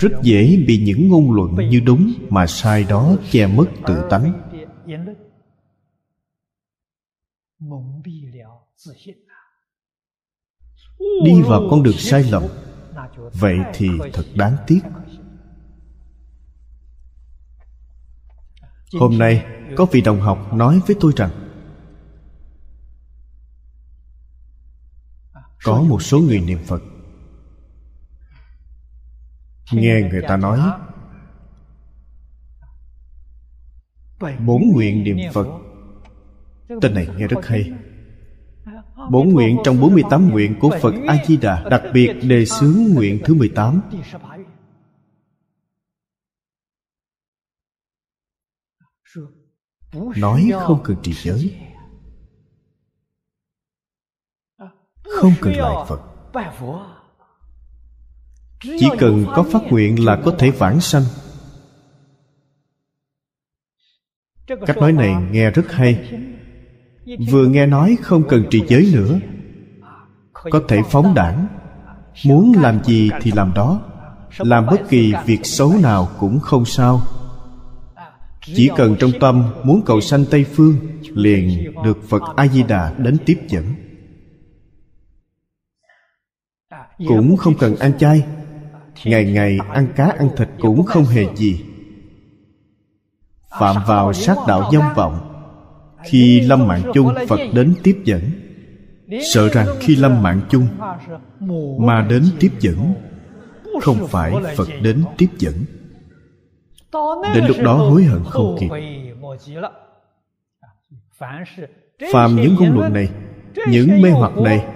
rất dễ bị những ngôn luận như đúng mà sai đó che mất tự tánh. Đi vào con đường sai lầm. Vậy thì thật đáng tiếc hôm nay, có vị đồng học nói với tôi rằng, có một số người niệm phật. Nghe người ta nói, bốn nguyện niệm phật. Tên này nghe rất hay. Bốn nguyện trong 48 nguyện của Phật A-di-đà Đặc biệt đề xướng nguyện thứ 18 Nói không cần trì giới. Không cần lại Phật. chỉ cần có phát nguyện là có thể vãng sanh. Cách nói này nghe rất hay. Vừa nghe nói không cần trì giới nữa. Có thể phóng đảng. Muốn làm gì thì làm đó. Làm bất kỳ việc xấu nào cũng không sao chỉ cần trong tâm muốn cầu sanh tây phương, liền được phật a di đà đến tiếp dẫn. Cũng không cần ăn chay, ngày ngày ăn cá ăn thịt cũng không hề gì. Phạm vào sát đạo vong vọng, khi lâm mạng chung phật đến tiếp dẫn. Sợ rằng khi lâm mạng chung mà đến tiếp dẫn, không phải phật đến tiếp dẫn đến lúc đó hối hận không kịp phàm những ngôn luận này những mê hoặc này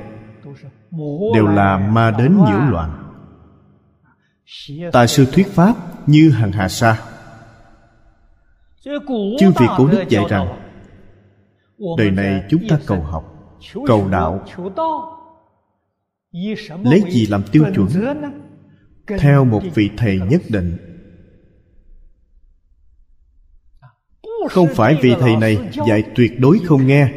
đều là ma đến nhiễu loạn。tà sư thuyết pháp như hằng hà sa chư vị cổ đức dạy rằng đời này chúng ta cầu học cầu đạo。lấy gì làm tiêu chuẩn？theo một vị thầy nhất định không phải vì thầy này dạy tuyệt đối không nghe.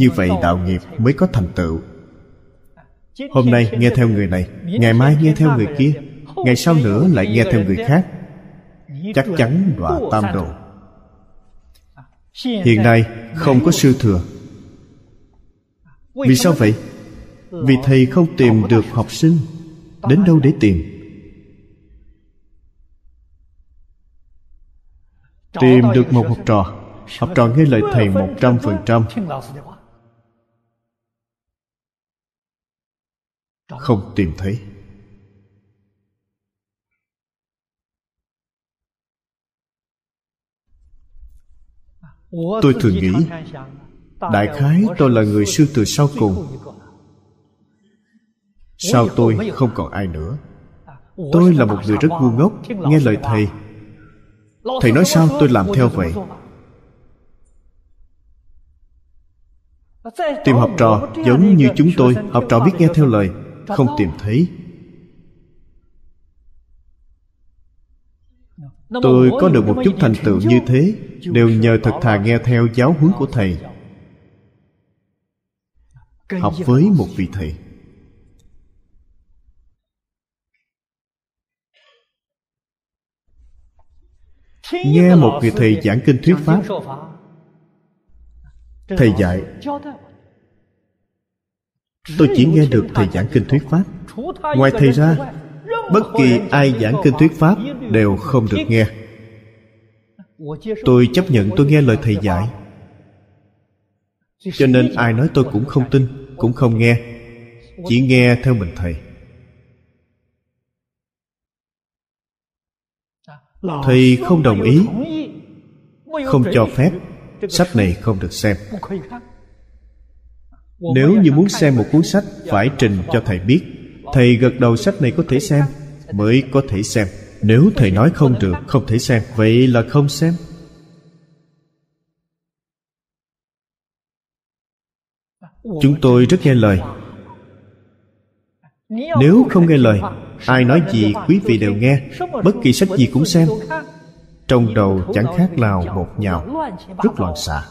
Như vậy đạo nghiệp mới có thành tựu. Hôm nay nghe theo người này, ngày mai nghe theo người kia, ngày sau nữa lại nghe theo người khác. Chắc chắn đọa tam đồ. hiện nay không có sư thừa. Vì sao vậy? Vì thầy không tìm được học sinh. Đến đâu để tìm? Tìm được một học trò. Học trò nghe lời thầy một trăm phần trăm. không tìm thấy. tôi thường nghĩ đại khái tôi là người sư từ sau cùng. sau tôi không còn ai nữa? Tôi là một người rất ngu ngốc nghe lời thầy thầy nói sao tôi làm theo vậy? tìm học trò giống như chúng tôi. Học trò biết nghe theo lời không tìm thấy. Tôi có được một chút thành tựu như thế đều nhờ thật thà nghe theo giáo huấn của thầy. học với một vị thầy nghe một vị thầy giảng kinh thuyết pháp. thầy dạy tôi chỉ nghe được thầy giảng kinh thuyết pháp. Ngoài thầy ra bất kỳ ai giảng kinh thuyết pháp đều không được nghe. Tôi chấp nhận tôi nghe lời thầy dạy. Cho nên ai nói tôi cũng không tin cũng không nghe. Chỉ nghe theo mình thầy thầy không đồng ý. Không cho phép. Sách này không được xem. Nếu như muốn xem một cuốn sách, phải trình cho thầy biết. Thầy gật đầu sách này có thể xem, mới có thể xem. Nếu thầy nói không được, không thể xem. Vậy là không xem. Chúng tôi rất nghe lời nếu không nghe lời ai nói gì quý vị đều nghe bất kỳ sách gì cũng xem. trong đầu chẳng khác nào một nhào rất loạn xạ.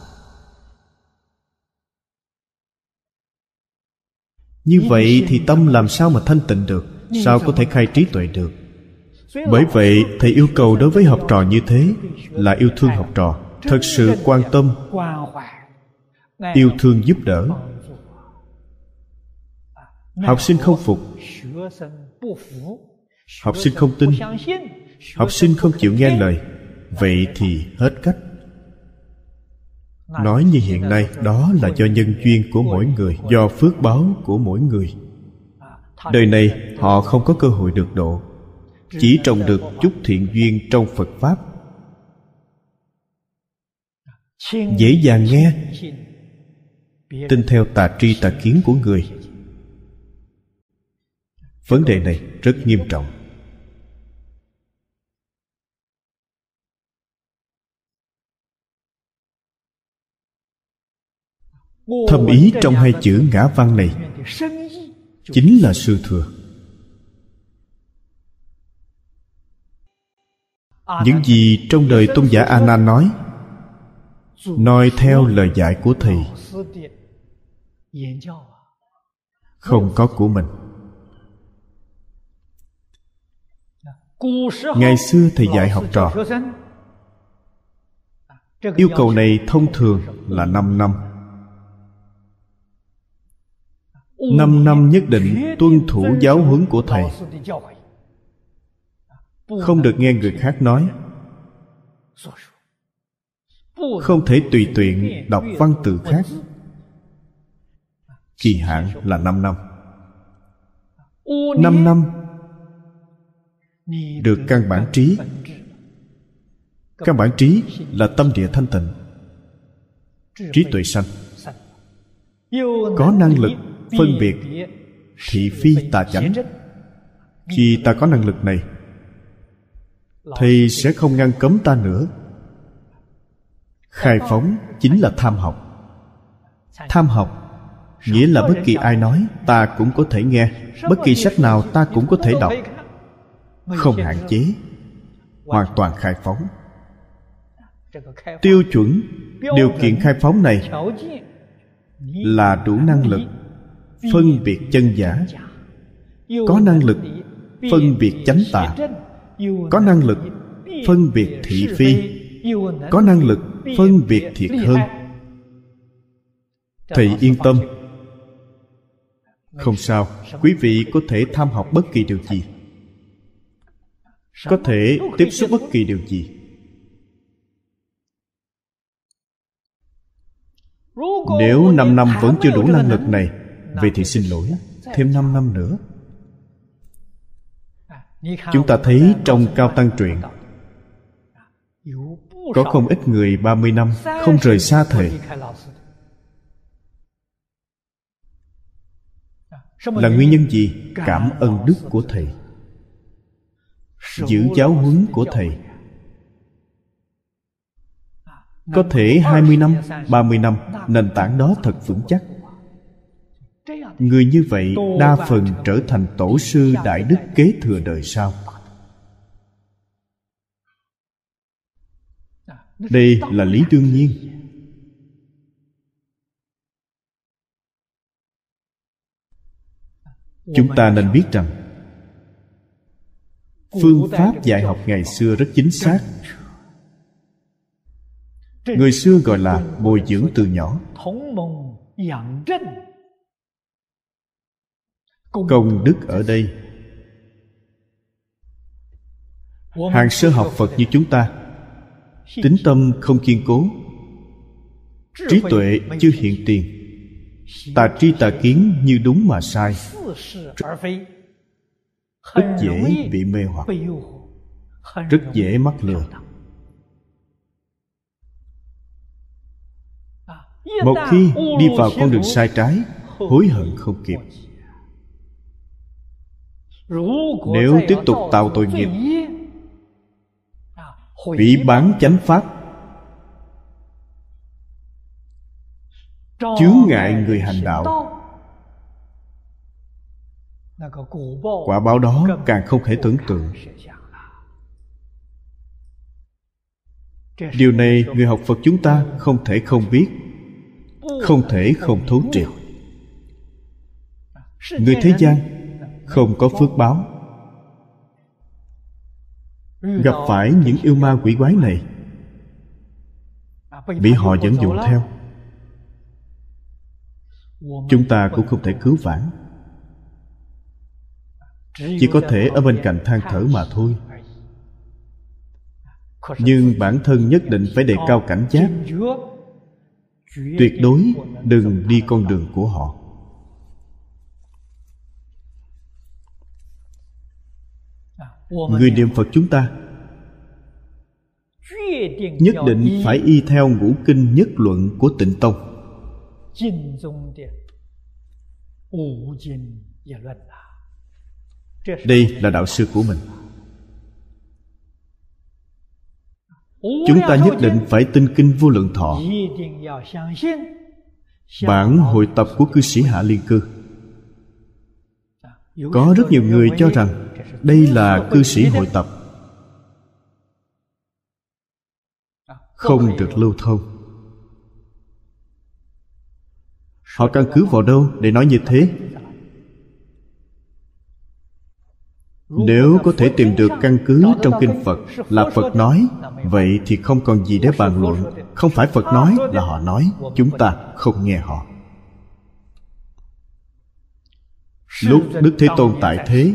Như vậy thì tâm làm sao mà thanh tịnh được? sao có thể khai trí tuệ được? Bởi vậy thầy yêu cầu đối với học trò như thế là yêu thương học trò. thật sự quan tâm yêu thương giúp đỡ học sinh không phục. học sinh không tin. học sinh không chịu nghe lời. Vậy thì hết cách. Nói như hiện nay đó là do nhân duyên của mỗi người do phước báo của mỗi người. Đời này họ không có cơ hội được độ. Chỉ trồng được chút thiện duyên trong phật pháp. Dễ dàng nghe. tin theo tà tri tà kiến của người vấn đề này rất nghiêm trọng. Thâm ý trong hai chữ ngã văn này chính là sư thừa. Những gì trong đời tôn giả a nan nói nói theo lời dạy của thầy, không có của mình. Ngày xưa thầy dạy học trò. Yêu cầu này thông thường là 5 năm năm. Năm nhất định tuân thủ giáo huấn của thầy. Không được nghe người khác nói. Không thể tùy tiện đọc văn tự khác. Kỳ hạn là 5 năm. 5 năm được căn bản trí. Căn bản trí là tâm địa thanh tịnh. Trí tuệ sanh. Có năng lực phân biệt thị phi tà chánh. Khi ta có năng lực này, thì sẽ không ngăn cấm ta nữa. Khai phóng chính là tham học. Tham học nghĩa là bất kỳ ai nói, ta cũng có thể nghe. Bất kỳ sách nào ta cũng có thể đọc không hạn chế. Hoàn toàn khai phóng. tiêu chuẩn điều kiện khai phóng này là đủ năng lực phân biệt chân giả. có năng lực phân biệt chánh tà. có năng lực phân biệt thị phi. có năng lực phân biệt thiệt hơn. thầy yên tâm. không sao. Quý vị có thể tham học bất kỳ điều gì có thể tiếp xúc bất kỳ điều gì. Nếu 5 năm vẫn chưa đủ năng lực này, Vậy thì xin lỗi, Thêm 5 năm nữa. Chúng ta thấy trong Cao Tăng Truyện, Có không ít người 30 năm Không rời xa thầy. Là nguyên nhân gì? Cảm ơn đức của thầy. Giữ giáo huấn của thầy. Có thể 20 năm, 30 năm Nền tảng đó thật vững chắc. Người như vậy đa phần trở thành tổ sư đại đức kế thừa đời sau. Đây là lý đương nhiên. Chúng ta nên biết rằng phương pháp dạy học ngày xưa rất chính xác. Người xưa gọi là bồi dưỡng từ nhỏ. Công đức ở đây. Hàng sơ học phật như chúng ta, tính tâm không kiên cố. Trí tuệ chưa hiện tiền. Tà tri tà kiến như đúng mà sai rất dễ bị mê hoặc. rất dễ mắc lừa. một khi đi vào con đường sai trái hối hận không kịp. nếu tiếp tục tạo tội nghiệp bị bán chánh pháp chướng ngại người hành đạo quả báo đó càng không thể tưởng tượng. Điều này người học phật chúng ta không thể không biết không thể không thấu triệt. Người thế gian không có phước báo. Gặp phải những yêu ma quỷ quái này bị họ dẫn dụ theo. Chúng ta cũng không thể cứu vãn chỉ có thể ở bên cạnh than thở mà thôi. Nhưng bản thân nhất định phải đề cao cảnh giác. Tuyệt đối đừng đi con đường của họ. Người niệm phật chúng ta nhất định phải y theo ngũ kinh nhất luận của tịnh tông đây là đạo sư của mình. Chúng ta nhất định phải tin kinh vô lượng thọ. Bản hội tập của cư sĩ hạ liên cư có rất nhiều người cho rằng đây là cư sĩ hội tập. Không được lưu thông. Họ căn cứ vào đâu để nói như thế? Nếu có thể tìm được căn cứ trong kinh phật là phật nói, vậy thì không còn gì để bàn luận. Không phải phật nói là họ nói, chúng ta không nghe họ. Lúc đức thế tôn tại thế,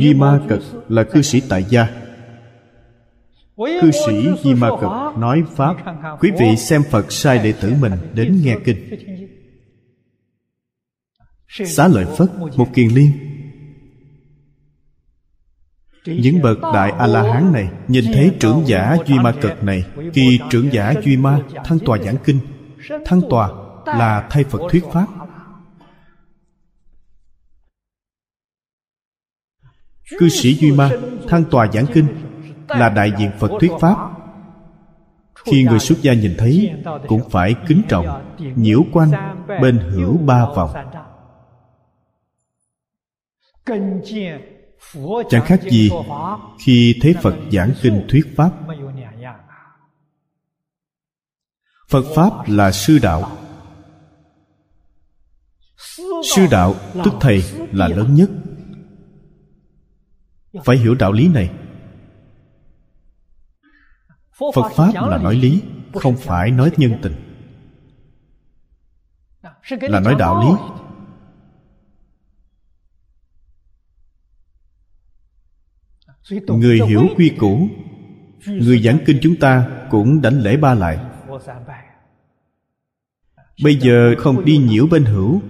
di ma cật là cư sĩ tại gia. Cư sĩ di ma cật nói pháp, quý vị xem phật sai đệ tử mình đến nghe kinh. Xá lợi phất, một kiền liên những bậc đại a la hán này nhìn thấy trưởng giả duy ma cực này khi trưởng giả duy ma thăng tòa giảng kinh thăng tòa là thay phật thuyết pháp. Cư sĩ duy ma thăng tòa giảng kinh là đại diện phật thuyết pháp. Khi người xuất gia nhìn thấy cũng phải kính trọng nhiễu quanh bên hữu ba vòng chẳng khác gì khi thấy phật giảng kinh thuyết pháp. Phật pháp là sư đạo. Sư đạo tức thầy là lớn nhất. Phải hiểu đạo lý này. Phật pháp là nói lý, không phải nói nhân tình. Là nói đạo lý. Người hiểu quy củ người giảng kinh chúng ta cũng đánh lễ ba lại. Bây giờ không đi nhiễu bên hữu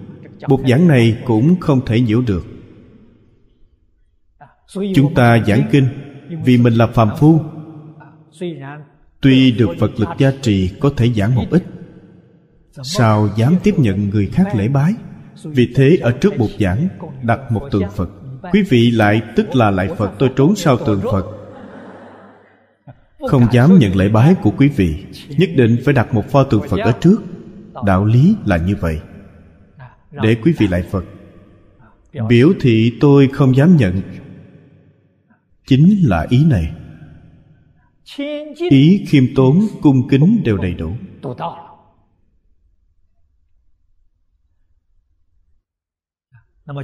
bục giảng này cũng không thể nhiễu được. Chúng ta giảng kinh vì mình là phàm phu. tuy được phật lực gia trì có thể giảng một ít. sao dám tiếp nhận người khác lễ bái? Vì thế ở trước bục giảng đặt một tượng phật quý vị lại tức là lại phật, tôi trốn sau tượng phật. Không dám nhận lễ bái của quý vị, nhất định phải đặt một pho tượng phật ở trước. Đạo lý là như vậy. Để quý vị lại phật. Biểu thị tôi không dám nhận. Chính là ý này. Ý khiêm tốn, cung kính đều đầy đủ.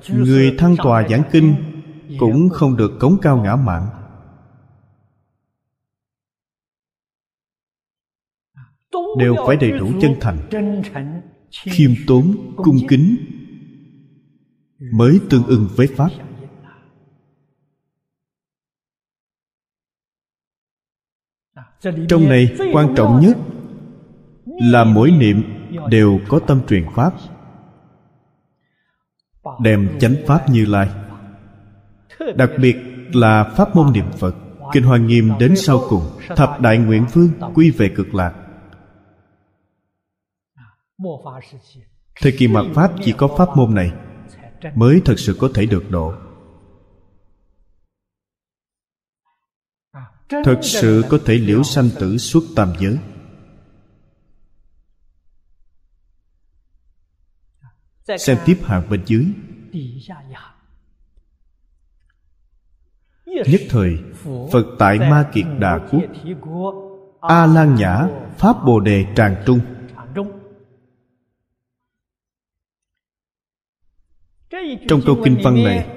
Người thăng tòa giảng kinh cũng không được. cống cao ngã mạn. Đều phải đầy đủ chân thành khiêm tốn cung kính mới tương ưng với pháp. Trong này quan trọng nhất là mỗi niệm đều có tâm truyền pháp đem chánh pháp như lai. Đặc biệt là pháp môn niệm phật, kinh hoa nghiêm đến sau cùng, thập đại nguyện vương quy về cực lạc. Thời kỳ mạt pháp chỉ có pháp môn này mới thật sự có thể được độ. Thật sự có thể liễu sanh tử suốt tam giới. Xem tiếp hàng bên dưới. nhất thời phật tại ma kiệt đà quốc a lan nhã pháp bồ đề tràng trung. Trong câu kinh văn này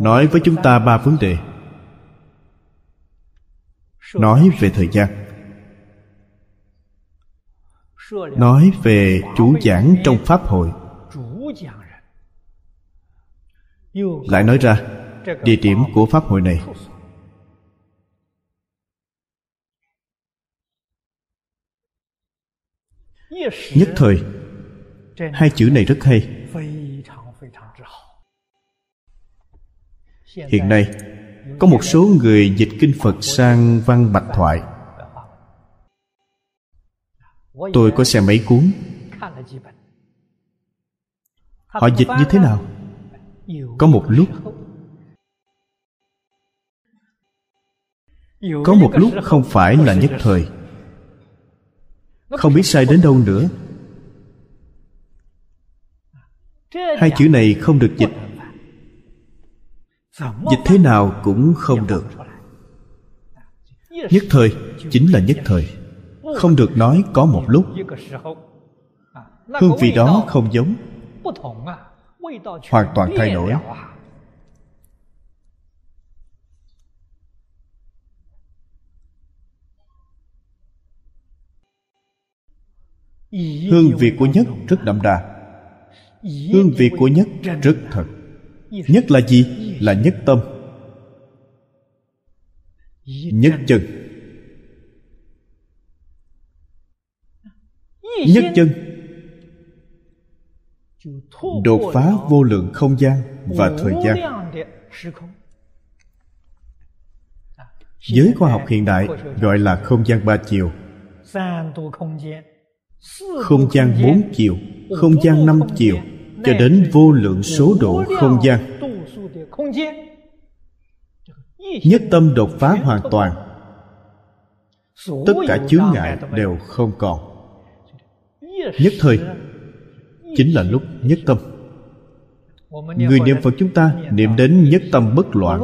nói với chúng ta ba vấn đề. Nói về thời gian. Nói về chủ giảng trong pháp hội lại nói ra địa điểm của pháp hội này. Nhất thời, hai chữ này rất hay. Hiện nay, có một số người dịch kinh phật sang văn bạch thoại. Tôi có xem mấy cuốn. Họ dịch như thế nào? Có một lúc, có một lúc không phải là nhất thời. Không biết sai đến đâu nữa. Hai chữ này không được dịch. Dịch thế nào cũng không được. Nhất thời chính là nhất thời. Không được nói có một lúc. Hương vị đó không giống hoàn toàn thay đổi hương vị của nhất rất đậm đà. Hương vị của nhất rất thật. Nhất là gì? là nhất tâm. Nhất chân. Nhất chân đột phá vô lượng không gian và thời gian. giới khoa học hiện đại gọi là không gian ba chiều. không gian bốn chiều không gian năm chiều cho đến vô lượng số độ không gian. nhất tâm đột phá hoàn toàn. tất cả chướng ngại đều không còn. nhất thời chính là lúc nhất tâm. Người niệm phật chúng ta niệm đến nhất tâm bất loạn.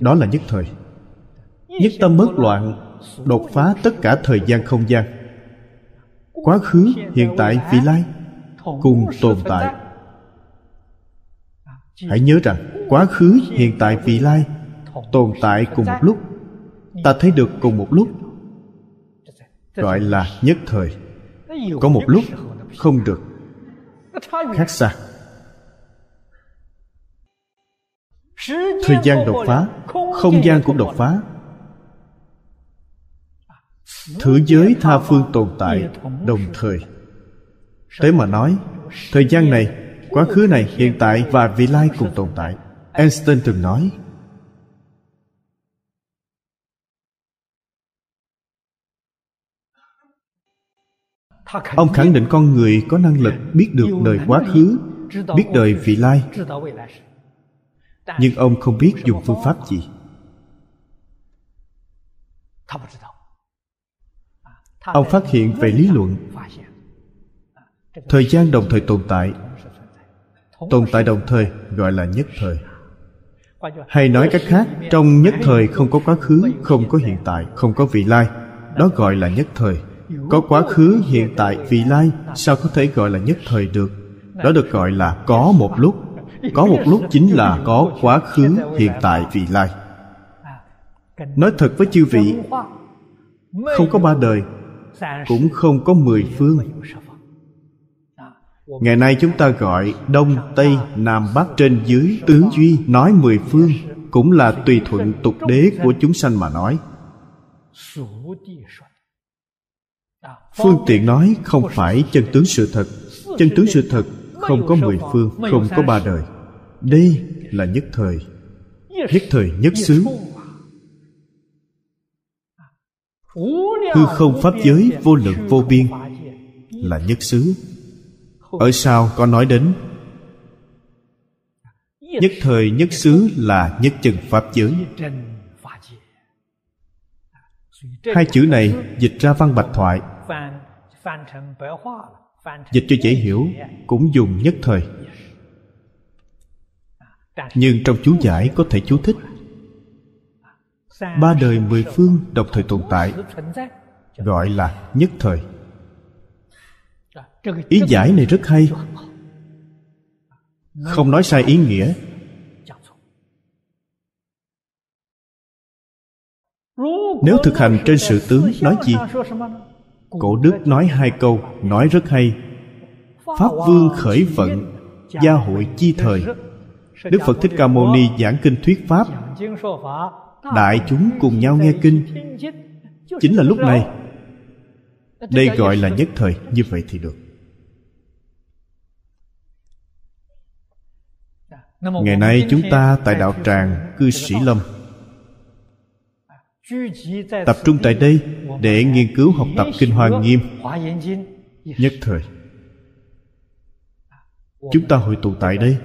Đó là nhất thời. Nhất tâm bất loạn đột phá tất cả thời gian không gian. Quá khứ, hiện tại, vị lai cùng tồn tại. Hãy nhớ rằng, quá khứ, hiện tại, vị lai tồn tại cùng một lúc. Ta thấy được cùng một lúc. Gọi là nhất thời. Có một lúc không được khác xa thời gian đột phá, không gian cũng đột phá. Thử giới tha phương tồn tại, đồng thời. Thế mà nói, thời gian này, quá khứ này, hiện tại và vị lai cùng tồn tại. Einstein từng nói ông khẳng định con người có năng lực biết được đời quá khứ biết đời vị lai. nhưng ông không biết dùng phương pháp gì ông phát hiện về lý luận。thời gian đồng thời tồn tại tồn tại đồng thời gọi là nhất thời。hay nói cách khác trong nhất thời không có quá khứ không có hiện tại không có vị lai. Đó gọi là nhất thời có quá khứ, hiện tại, vị lai, sao có thể gọi là nhất thời được? Đó được gọi là có một lúc. Có một lúc chính là có quá khứ, hiện tại, vị lai. Nói thật với chư vị, không có ba đời, cũng không có mười phương. Ngày nay chúng ta gọi đông, tây, nam, bắc trên dưới tứ duy nói mười phương, cũng là tùy thuận tục đế của chúng sanh mà nói phương tiện nói không phải chân tướng sự thật. Chân tướng sự thật không có mười phương, không có ba đời. Đây là nhất thời. Nhất thời nhất xứ. Hư không pháp giới vô lượng vô biên là nhất xứ. Ở sau có nói đến? Nhất thời nhất xứ là nhất chân pháp giới. Hai chữ này dịch ra văn bạch thoại dịch cho dễ hiểu cũng dùng nhất thời. Nhưng trong chú giải có thể chú thích. Ba đời mười phương đồng thời tồn tại gọi là nhất thời. Ý giải này rất hay. Không nói sai ý nghĩa. Nếu thực hành trên sự tướng nói gì cổ đức nói hai câu, nói rất hay. Pháp vương khởi vận, gia hội chi thời. Đức phật thích ca mâu ni giảng kinh thuyết pháp. Đại chúng cùng nhau nghe kinh. Chính là lúc này. Đây gọi là nhất thời, như vậy thì được. Ngày nay chúng ta tại đạo tràng cư sĩ lâm tập trung tại đây để nghiên cứu học tập kinh hoa nghiêm. Nhất thời, chúng ta hội tụ tại đây.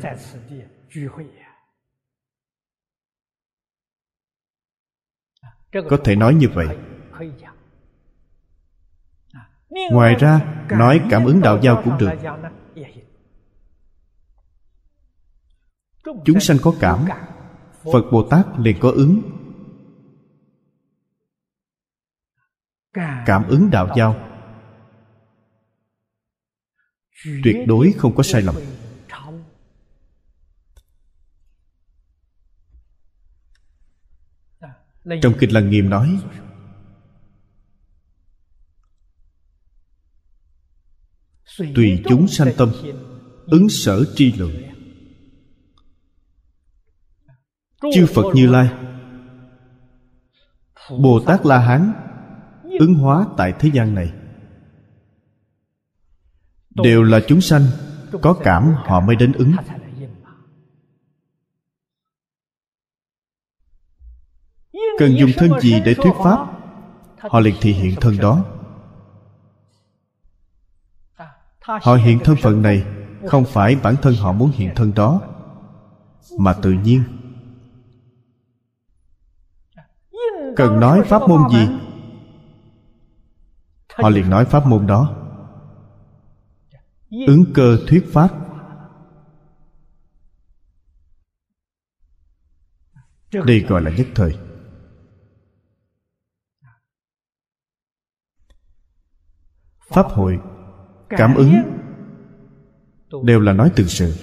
Có thể nói như vậy. Ngoài ra, nói cảm ứng đạo giao cũng được. Chúng sanh có cảm. Phật bồ tát liền có ứng. Cảm ứng đạo giao. Tuyệt đối không có sai lầm. Trong kinh lăng nghiêm nói, tùy chúng sanh tâm, ứng sở tri lượng. Chư phật như lai, bồ tát la hán ứng hóa tại thế gian này. Đều là chúng sanh, có cảm họ mới đến ứng. Cần dùng thân gì để thuyết pháp? Họ liền thị hiện thân đó. Họ hiện thân phận này không phải bản thân họ muốn hiện thân đó, mà tự nhiên. Cần nói pháp môn gì? Họ liền nói pháp môn đó. Ứng cơ thuyết pháp. Đây gọi là nhất thời. Pháp hội, cảm ứng, đều là nói từ sự.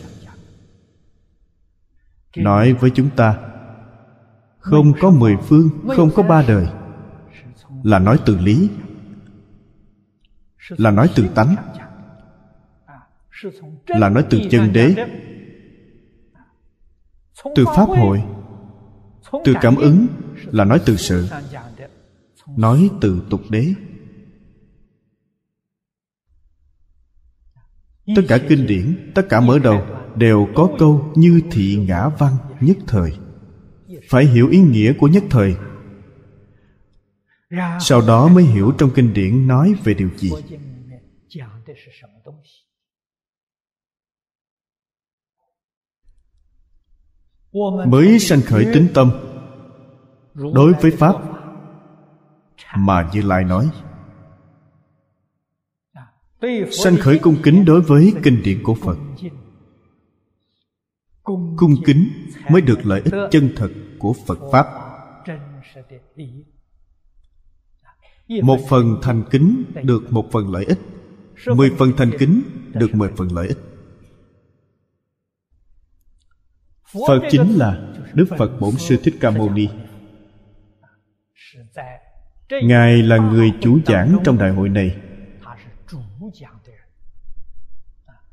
Nói với chúng ta, không có mười phương, không có ba đời, là nói từ lý là nói từ tánh. Là nói từ chân đế. Từ pháp hội. Từ cảm ứng. Là nói từ sự. Nói từ tục đế. Tất cả kinh điển, tất cả mở đầu đều có câu như thị ngã văn nhất thời. Phải hiểu ý nghĩa của nhất thời sau đó mới hiểu trong kinh điển nói về điều gì. Mới sanh khởi tính tâm. đối với pháp mà như lai nói. Sanh khởi cung kính đối với kinh điển của phật. cung kính mới được lợi ích chân thật của phật pháp một phần thành kính được một phần lợi ích. Mười phần thành kính được mười phần lợi ích. Phật chính là đức phật bổn sư thích ca mâu ni. Ngài là người chủ giảng trong đại hội này.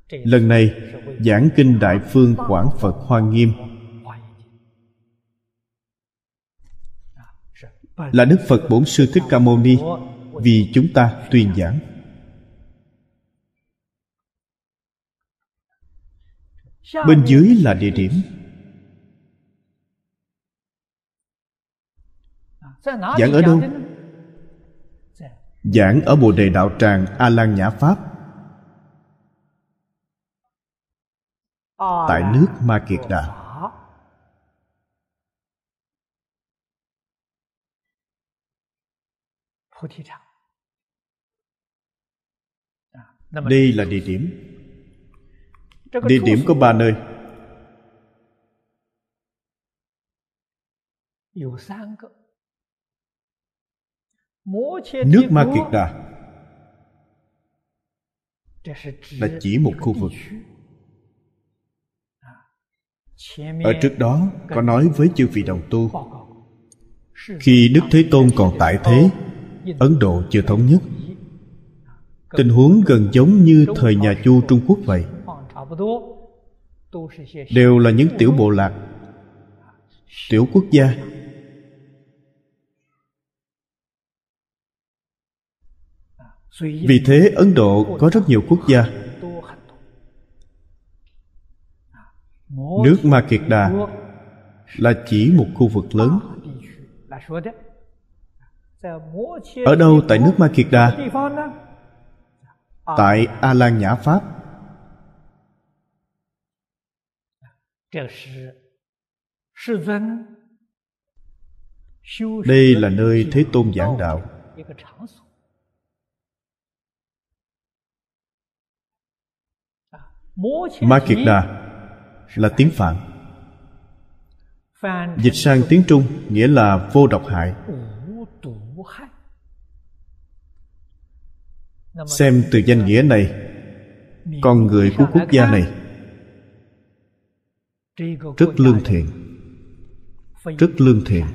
Lần này, giảng kinh đại phương quảng phật hoa nghiêm. Là đức phật bổn sư thích ca mâu ni, vì chúng ta tuyên giảng. Bên dưới là địa điểm. Giảng ở đâu? Giảng ở bồ đề đạo tràng a lan nhã pháp. Tại nước ma kiệt đà. Đây là địa điểm. Địa điểm có ba nơi. Nước ma kiệt đà. Là chỉ một khu vực. Ở trước đó có nói với chư vị đồng tu khi đức thế tôn còn tại thế ấn độ chưa thống nhất. Tình huống gần giống như thời nhà chu trung quốc vậy. Đều là những tiểu bộ lạc, tiểu quốc gia. Vì thế ấn độ có rất nhiều quốc gia. Nước ma kiệt đà là chỉ một khu vực lớn ở đâu tại nước ma kiệt đà tại a lan nhã pháp. Đây là nơi thế tôn giảng đạo. Ma kiệt đà là tiếng phạn. Dịch sang tiếng trung nghĩa là vô độc hại. Xem từ danh nghĩa này con người của quốc gia này rất lương thiện rất lương thiện.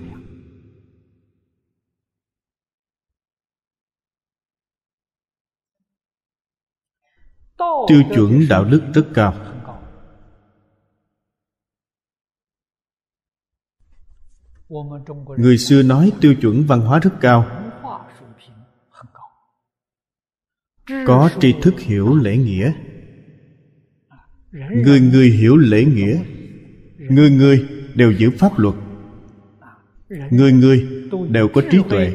Tiêu chuẩn đạo đức rất cao. Người xưa nói tiêu chuẩn văn hóa rất cao có tri thức hiểu lễ nghĩa. Người người hiểu lễ nghĩa. Người người đều giữ pháp luật. Người người đều có trí tuệ.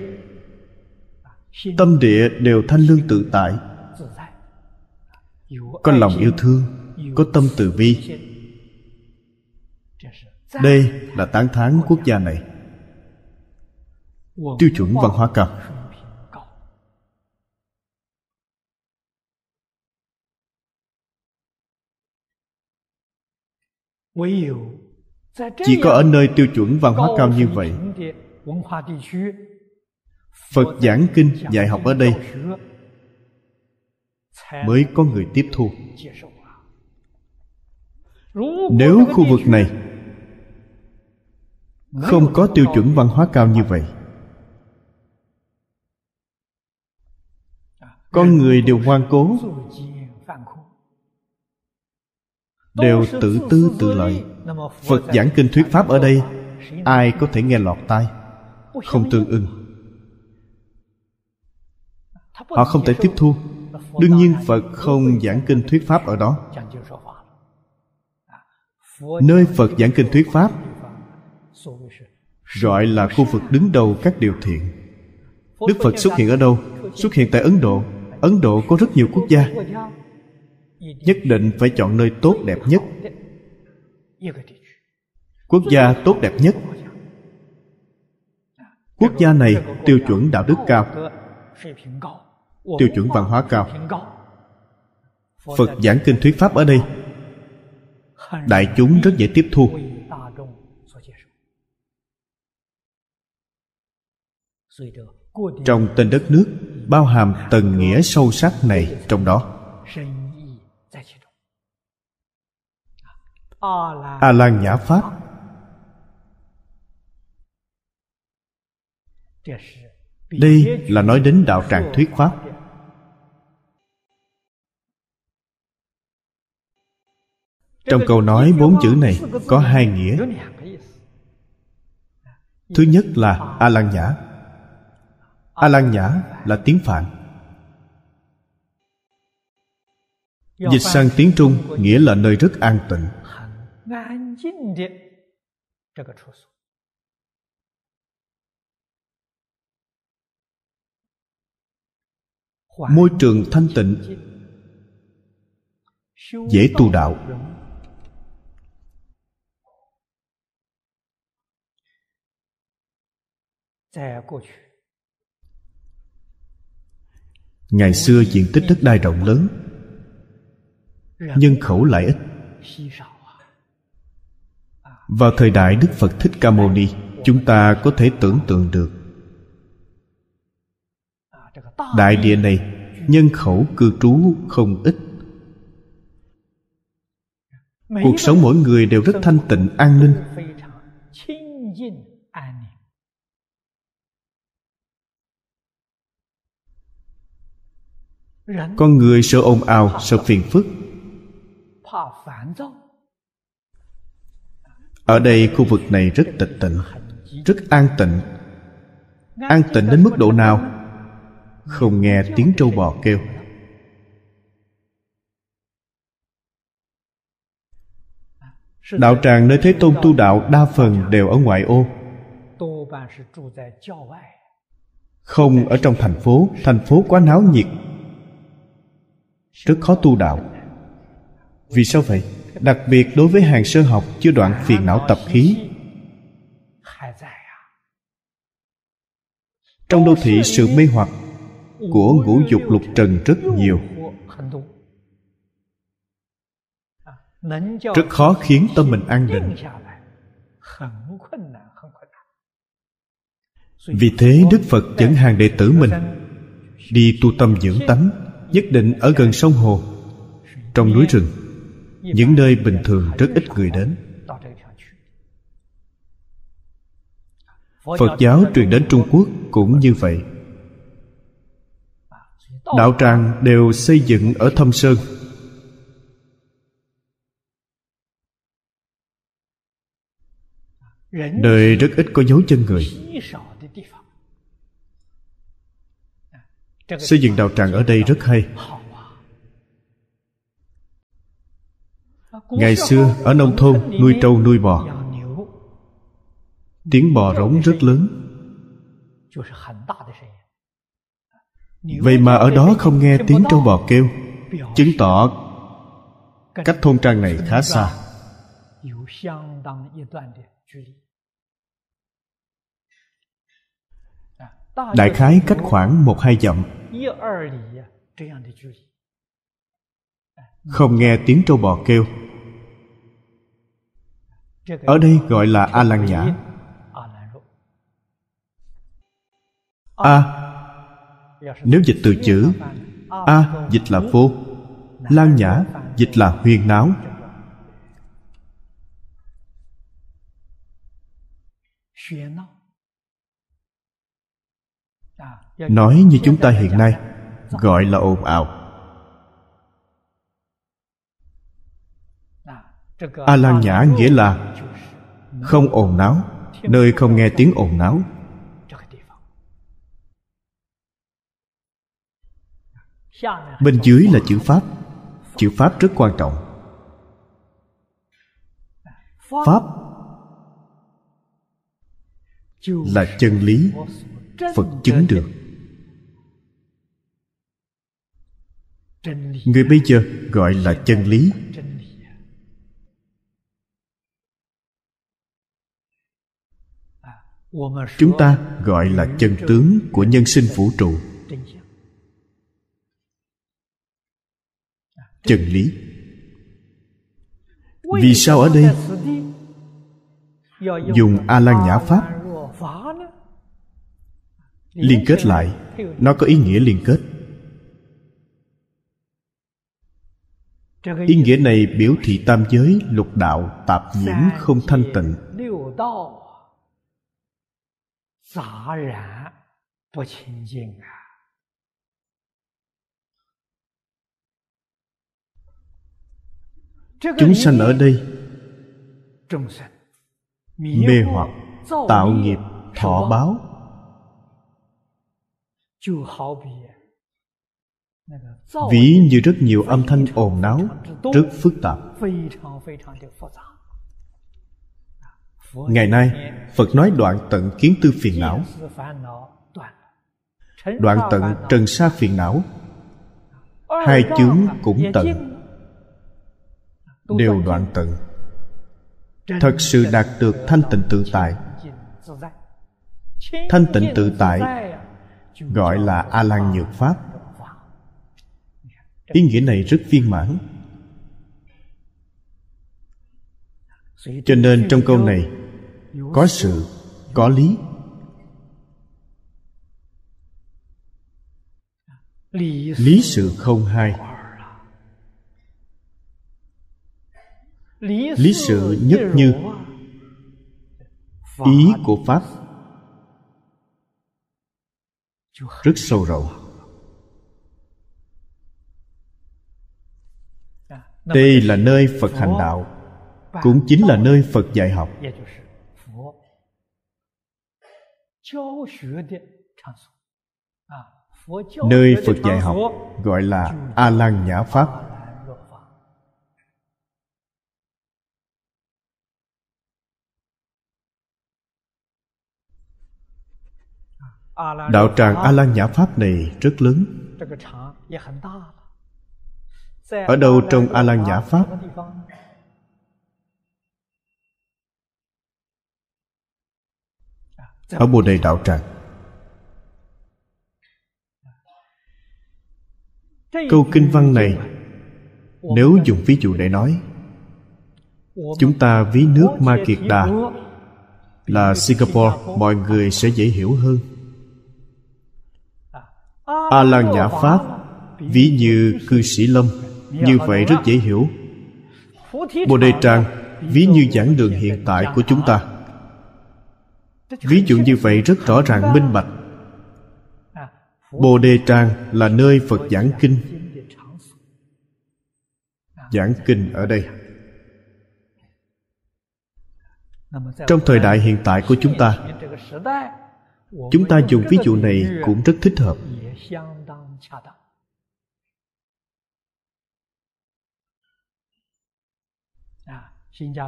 Tâm địa đều thanh lương tự tại. Có lòng yêu thương, có tâm từ bi. Đây là tán thán quốc gia này. Tiêu chuẩn văn hóa cao. Chỉ có ở nơi tiêu chuẩn văn hóa cao như vậy. Phật giảng kinh dạy học ở đây mới có người tiếp thu. nếu khu vực này không có tiêu chuẩn văn hóa cao như vậy con người đều ngoan cố đều tự tư tự lợi. Phật giảng kinh thuyết pháp ở đây, ai có thể nghe lọt tai? Không tương ưng. Họ không thể tiếp thu. Đương nhiên phật không giảng kinh thuyết pháp ở đó. Nơi phật giảng kinh thuyết pháp gọi là khu vực đứng đầu các điều thiện. Đức phật xuất hiện ở đâu? Xuất hiện tại ấn độ. Ấn độ có rất nhiều quốc gia nhất định phải chọn nơi tốt đẹp nhất. Quốc gia tốt đẹp nhất. Quốc gia này tiêu chuẩn đạo đức cao, tiêu chuẩn văn hóa cao. Phật giảng kinh thuyết pháp ở đây, đại chúng rất dễ tiếp thu. Trong tên đất nước bao hàm tầng nghĩa sâu sắc này trong đó a lan nhã pháp đây là nói đến đạo tràng thuyết pháp. Trong câu nói bốn chữ này có hai nghĩa. Thứ nhất là a lan nhã a lan nhã là tiếng phạn. Dịch sang tiếng trung nghĩa là nơi rất an tịnh môi trường thanh tịnh. Dễ tu đạo. Ngày xưa diện tích đất đai rộng lớn nhân khẩu lại ít vào thời đại đức phật thích ca mâu ni, chúng ta có thể tưởng tượng được. Đại địa này, nhân khẩu cư trú không ít. Cuộc sống mỗi người đều rất thanh tịnh, an ninh. Con người sợ ồn ào, sợ phiền phức ở đây khu vực này rất tịch tịnh, rất an tịnh. An tịnh đến mức độ nào? Không nghe tiếng trâu bò kêu. Đạo tràng nơi thế tôn tu đạo đa phần đều ở ngoại ô. Không ở trong thành phố thành phố quá náo nhiệt. Rất khó tu đạo. Vì sao vậy? Đặc biệt đối với hàng sơ học chưa đoạn phiền não tập khí. Trong đô thị sự mê hoặc của ngũ dục lục trần rất nhiều. Rất khó khiến tâm mình an định. Vì thế đức phật dẫn hàng đệ tử mình đi tu tâm dưỡng tánh, nhất định ở gần sông hồ, trong núi rừng những nơi bình thường rất ít người đến. Phật giáo truyền đến trung quốc cũng như vậy. Đạo tràng đều xây dựng ở thâm sơn. Nơi rất ít có dấu chân người. Xây dựng đạo tràng ở đây rất hay. Ngày xưa ở nông thôn nuôi trâu nuôi bò. Tiếng bò rống rất lớn. Vậy mà ở đó không nghe tiếng trâu bò kêu chứng tỏ cách thôn trang này khá xa. Đại khái cách khoảng một hai dặm. Không nghe tiếng trâu bò kêu ở đây gọi là a lan nhã a, nếu dịch từ chữ, a dịch là vô lan nhã dịch là huyền náo. Nói như chúng ta hiện nay, gọi là ồn ào. A lan nhã nghĩa là không ồn náo nơi không nghe tiếng ồn náo bên dưới là chữ pháp. Chữ pháp rất quan trọng. Pháp là chân lý, phật chứng được. Người bây giờ gọi là chân lý. Chúng ta gọi là chân tướng của nhân sinh vũ trụ. Chân lý. Vì sao ở đây dùng a lan nhã pháp liên kết lại, nó có ý nghĩa liên kết. Ý nghĩa này biểu thị tam giới lục đạo tạp nhiễm không thanh tịnh chúng sanh ở đây mê hoặc tạo nghiệp thọ báo ví như rất nhiều âm thanh ồn náo rất phức tạp ngày nay, phật nói đoạn tận kiến tư phiền não. Đoạn tận trần sa phiền não. Hai chướng cũng tận. Đều đoạn tận. Thật sự đạt được thanh tịnh tự tại. Thanh tịnh tự tại gọi là a lan nhược pháp. Ý nghĩa này rất viên mãn. Cho nên trong câu này, có sự, có lý. Lý sự không hai. Lý sự nhất như ý của pháp. Rất sâu rộng. Đây là nơi phật hành đạo cũng chính là nơi phật dạy học. Nơi phật dạy học gọi là a lan nhã pháp. Đạo tràng a lan nhã pháp này rất lớn. Ở đâu trong a lan nhã pháp? Ở bồ đề đạo tràng. Câu kinh văn này, nếu dùng ví dụ để nói, chúng ta ví nước ma kiệt đà là singapore, mọi người sẽ dễ hiểu hơn. A lan nhã pháp, ví như cư sĩ lâm, như vậy rất dễ hiểu. Bồ đề tràng, ví như giảng đường hiện tại của chúng ta ví dụ như vậy rất rõ ràng, minh bạch. Bồ đề trang là nơi phật giảng kinh. Giảng kinh ở đây. Trong thời đại hiện tại của chúng ta chúng ta dùng ví dụ này cũng rất thích hợp.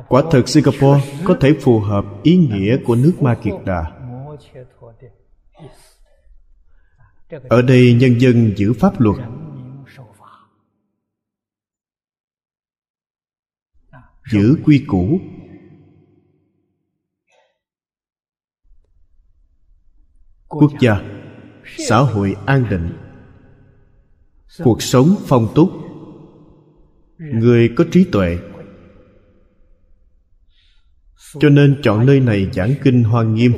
Quả thực singapore có thể phù hợp ý nghĩa của nước ma kiệt đà. Ở đây nhân dân giữ pháp luật. Giữ quy củ. Quốc gia, xã hội an định. Cuộc sống phong túc người có trí tuệ cho nên chọn nơi này giảng kinh hoa nghiêm.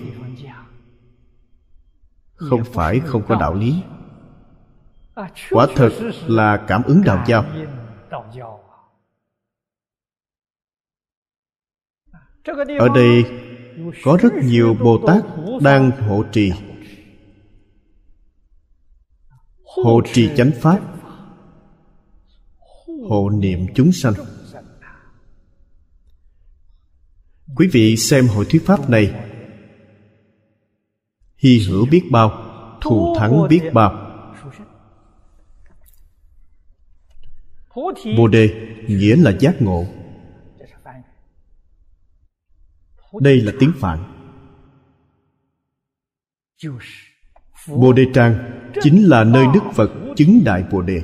Không phải không có đạo lý. Quả thật là cảm ứng đạo giáo ở đây có rất nhiều bồ tát đang hộ trì. Hộ trì chánh pháp. Hộ niệm chúng sanh. Quý vị xem hội thuyết pháp này. Hy hữu biết bao thù thắng biết bao. Bồ đề nghĩa là giác ngộ. Đây là tiếng phạn. Bồ đề trang chính là nơi đức phật chứng đại bồ đề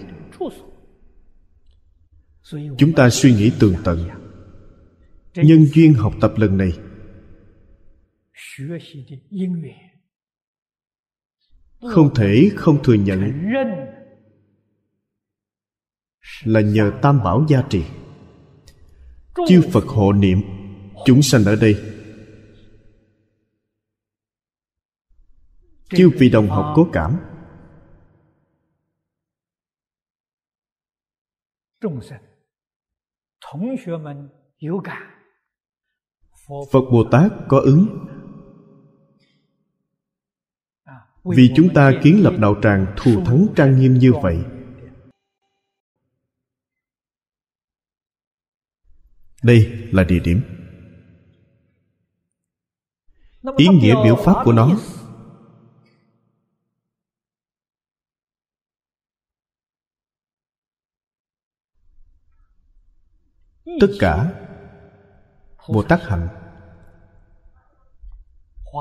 chúng ta suy nghĩ tường tận nhân duyên học tập lần này không thể không thừa nhận là nhờ tam bảo gia trì chư phật hộ niệm chúng sanh ở đây chư vị đồng học có cảm phật bồ tát có ứng. Vì chúng ta kiến lập đạo tràng thù thắng trang nghiêm như vậy. Đây là địa điểm. Ý nghĩa biểu pháp của nó. Tất cả bồ tát hạnh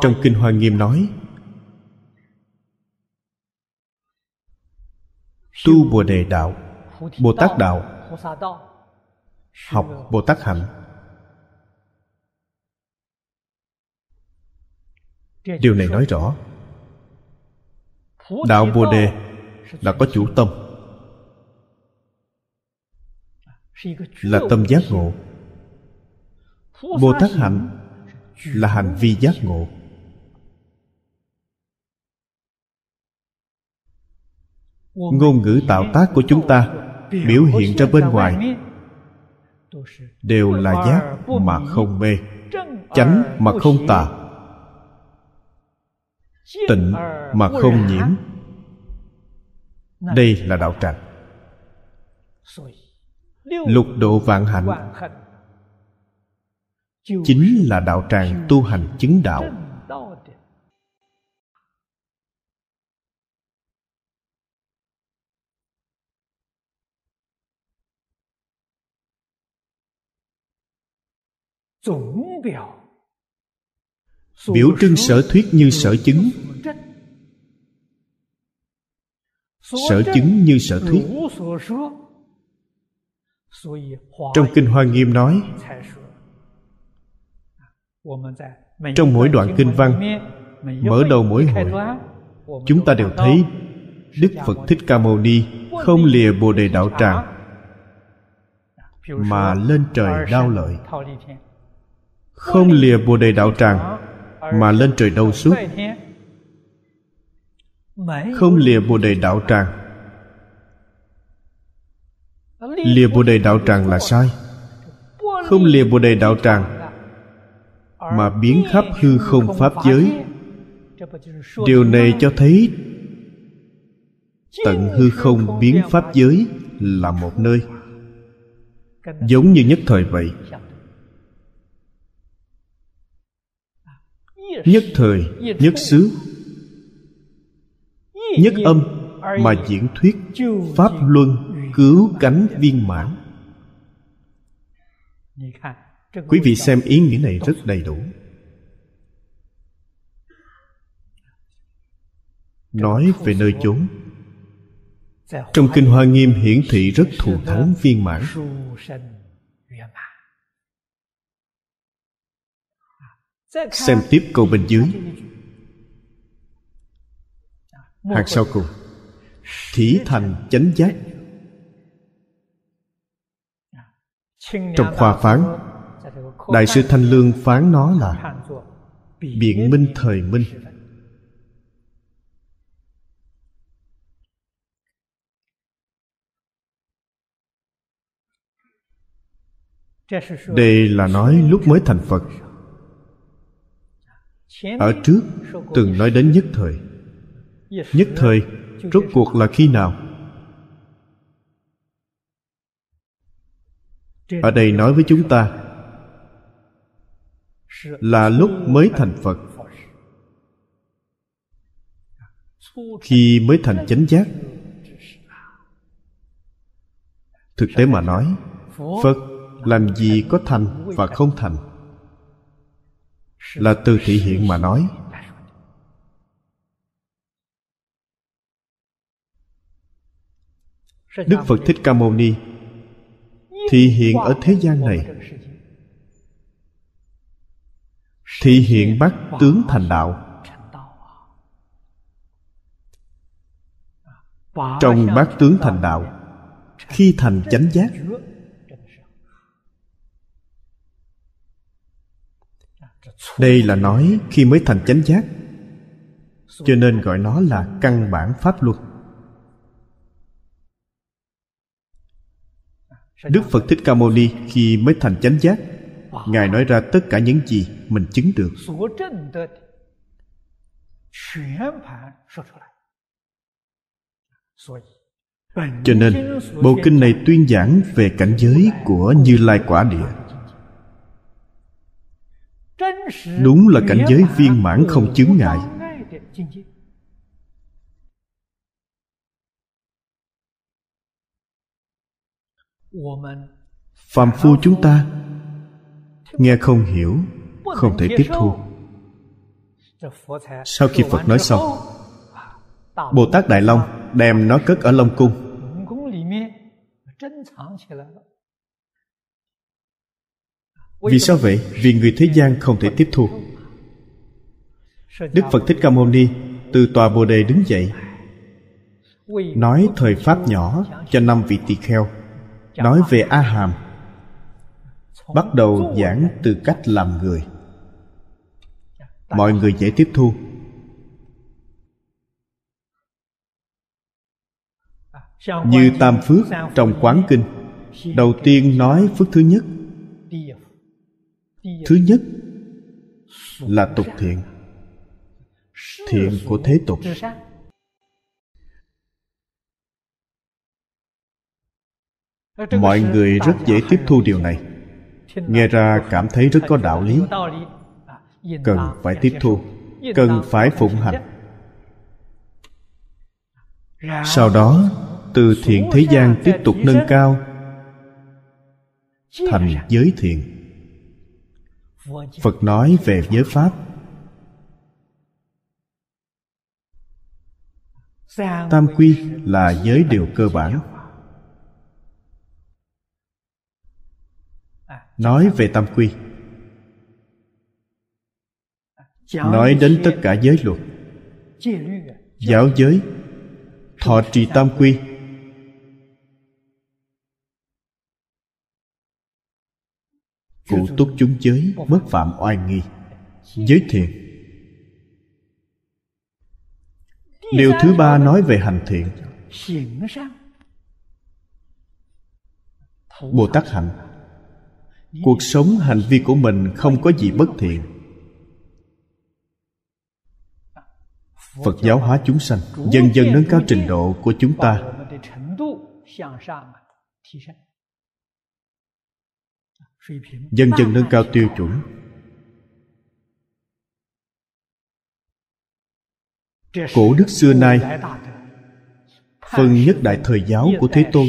trong kinh hoa nghiêm nói, tu bồ đề đạo, bồ tát đạo, học bồ tát hạnh. Điều này nói rõ, đạo bồ đề là có chủ tâm, là tâm giác ngộ. Bồ tát hạnh là hành vi giác ngộ. Ngôn ngữ tạo tác của chúng ta biểu hiện ra bên ngoài. Đều là giác mà không mê, chánh mà không tà, tịnh mà không nhiễm. Đây là đạo tràng. Lục độ vạn hạnh chính là đạo tràng tu hành chứng đạo. Biểu. Trưng sở thuyết như sở chứng. sở chứng như sở thuyết. trong kinh hoa nghiêm nói trong mỗi đoạn kinh văn mở đầu mỗi hội chúng ta đều thấy đức phật thích ca mâu ni không lìa bồ đề đạo tràng mà lên trời đao lợi không lìa bồ đề đạo tràng, mà lên trời đâu suốt. Không lìa bồ đề đạo tràng. Lìa bồ đề đạo tràng là sai. Không lìa bồ đề đạo tràng, mà biến khắp hư không pháp giới. Điều này cho thấy tận hư không biến pháp giới là một nơi. Giống như nhất thời vậy nhất thời, nhất xứ. Nhất âm mà diễn thuyết pháp luân cứu cánh viên mãn. Quý vị xem ý nghĩa này rất đầy đủ. Nói về nơi chốn. Trong kinh hoa nghiêm hiển thị rất thù thắng viên mãn. Xem tiếp câu bên dưới. Hàng sau cùng. Thí thành chánh giác. Trong khoa phán, đại sư thanh lương phán nó là biện minh thời minh. Đây là nói lúc mới thành phật ở trước từng nói đến nhất thời. Nhất thời rốt cuộc là khi nào? Ở đây nói với chúng ta là lúc mới thành phật. Khi mới thành chánh giác. Thực tế mà nói phật làm gì có thành và không thành là từ thị hiện mà nói. Đức phật thích ca mâu ni, thị hiện ở thế gian này. Thị hiện bát tướng thành đạo. Trong bát tướng thành đạo, khi thành chánh giác đây là nói khi mới thành chánh giác. Cho nên gọi nó là căn bản pháp luật đức phật thích ca mâu ni khi mới thành chánh giác, ngài nói ra tất cả những gì mình chứng được. Cho nên, bộ kinh này tuyên giảng về cảnh giới của như lai quả địa đúng là cảnh giới viên mãn không chướng ngại. Phàm phu chúng ta nghe không hiểu, không thể tiếp thu. Sau khi phật nói xong, bồ tát đại long đem nó cất ở long cung vì sao vậy? Vì người thế gian không thể tiếp thu. Đức phật thích ca mâu ni từ tòa bồ đề đứng dậy, nói thời pháp nhỏ cho năm vị tỳ kheo, nói về a hàm bắt đầu giảng từ cách làm người. Mọi người dễ tiếp thu. Như tam phước trong quán kinh, đầu tiên nói phước thứ nhất thứ nhất là tục thiện. Thiện của thế tục. Mọi người rất dễ tiếp thu điều này. Nghe ra cảm thấy rất có đạo lý. Cần phải tiếp thu. Cần phải phụng hành. Sau đó, từ thiện thế gian tiếp tục nâng cao, thành giới thiện phật nói về giới pháp. Tam quy là giới điều cơ bản. Nói về tam quy. Nói đến tất cả giới luật. Giáo giới, thọ trì tam quy. cụ túc chúng giới bất phạm oai nghi. Giới thiện điều thứ ba nói về hành thiện. Bồ tát hạnh. Cuộc sống hành vi của mình không có gì bất thiện. Phật giáo hóa chúng sanh, dần dần nâng cao trình độ của chúng ta dần dần nâng cao tiêu chuẩn. Cổ đức xưa nay phần nhất đại thời giáo của thế tôn,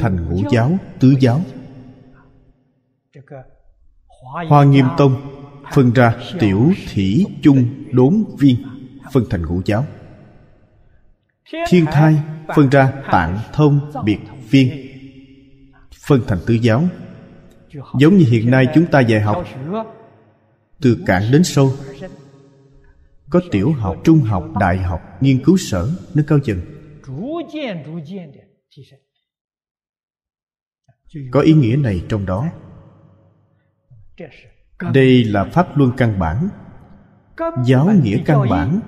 thành ngũ giáo, tứ giáo. Hoa nghiêm tông phân ra tiểu thỉ chung, đốn, viên, phân thành ngũ giáo. Thiên thai phân ra tạng, thông, biệt viên, phân thành tứ giáo. Giống như hiện nay chúng ta dạy học, từ cạn đến sâu, có tiểu học, trung học, đại học, nghiên cứu sở, nâng cao dần. Có ý nghĩa này trong đó. Đây là pháp luân căn bản, giáo nghĩa căn bản,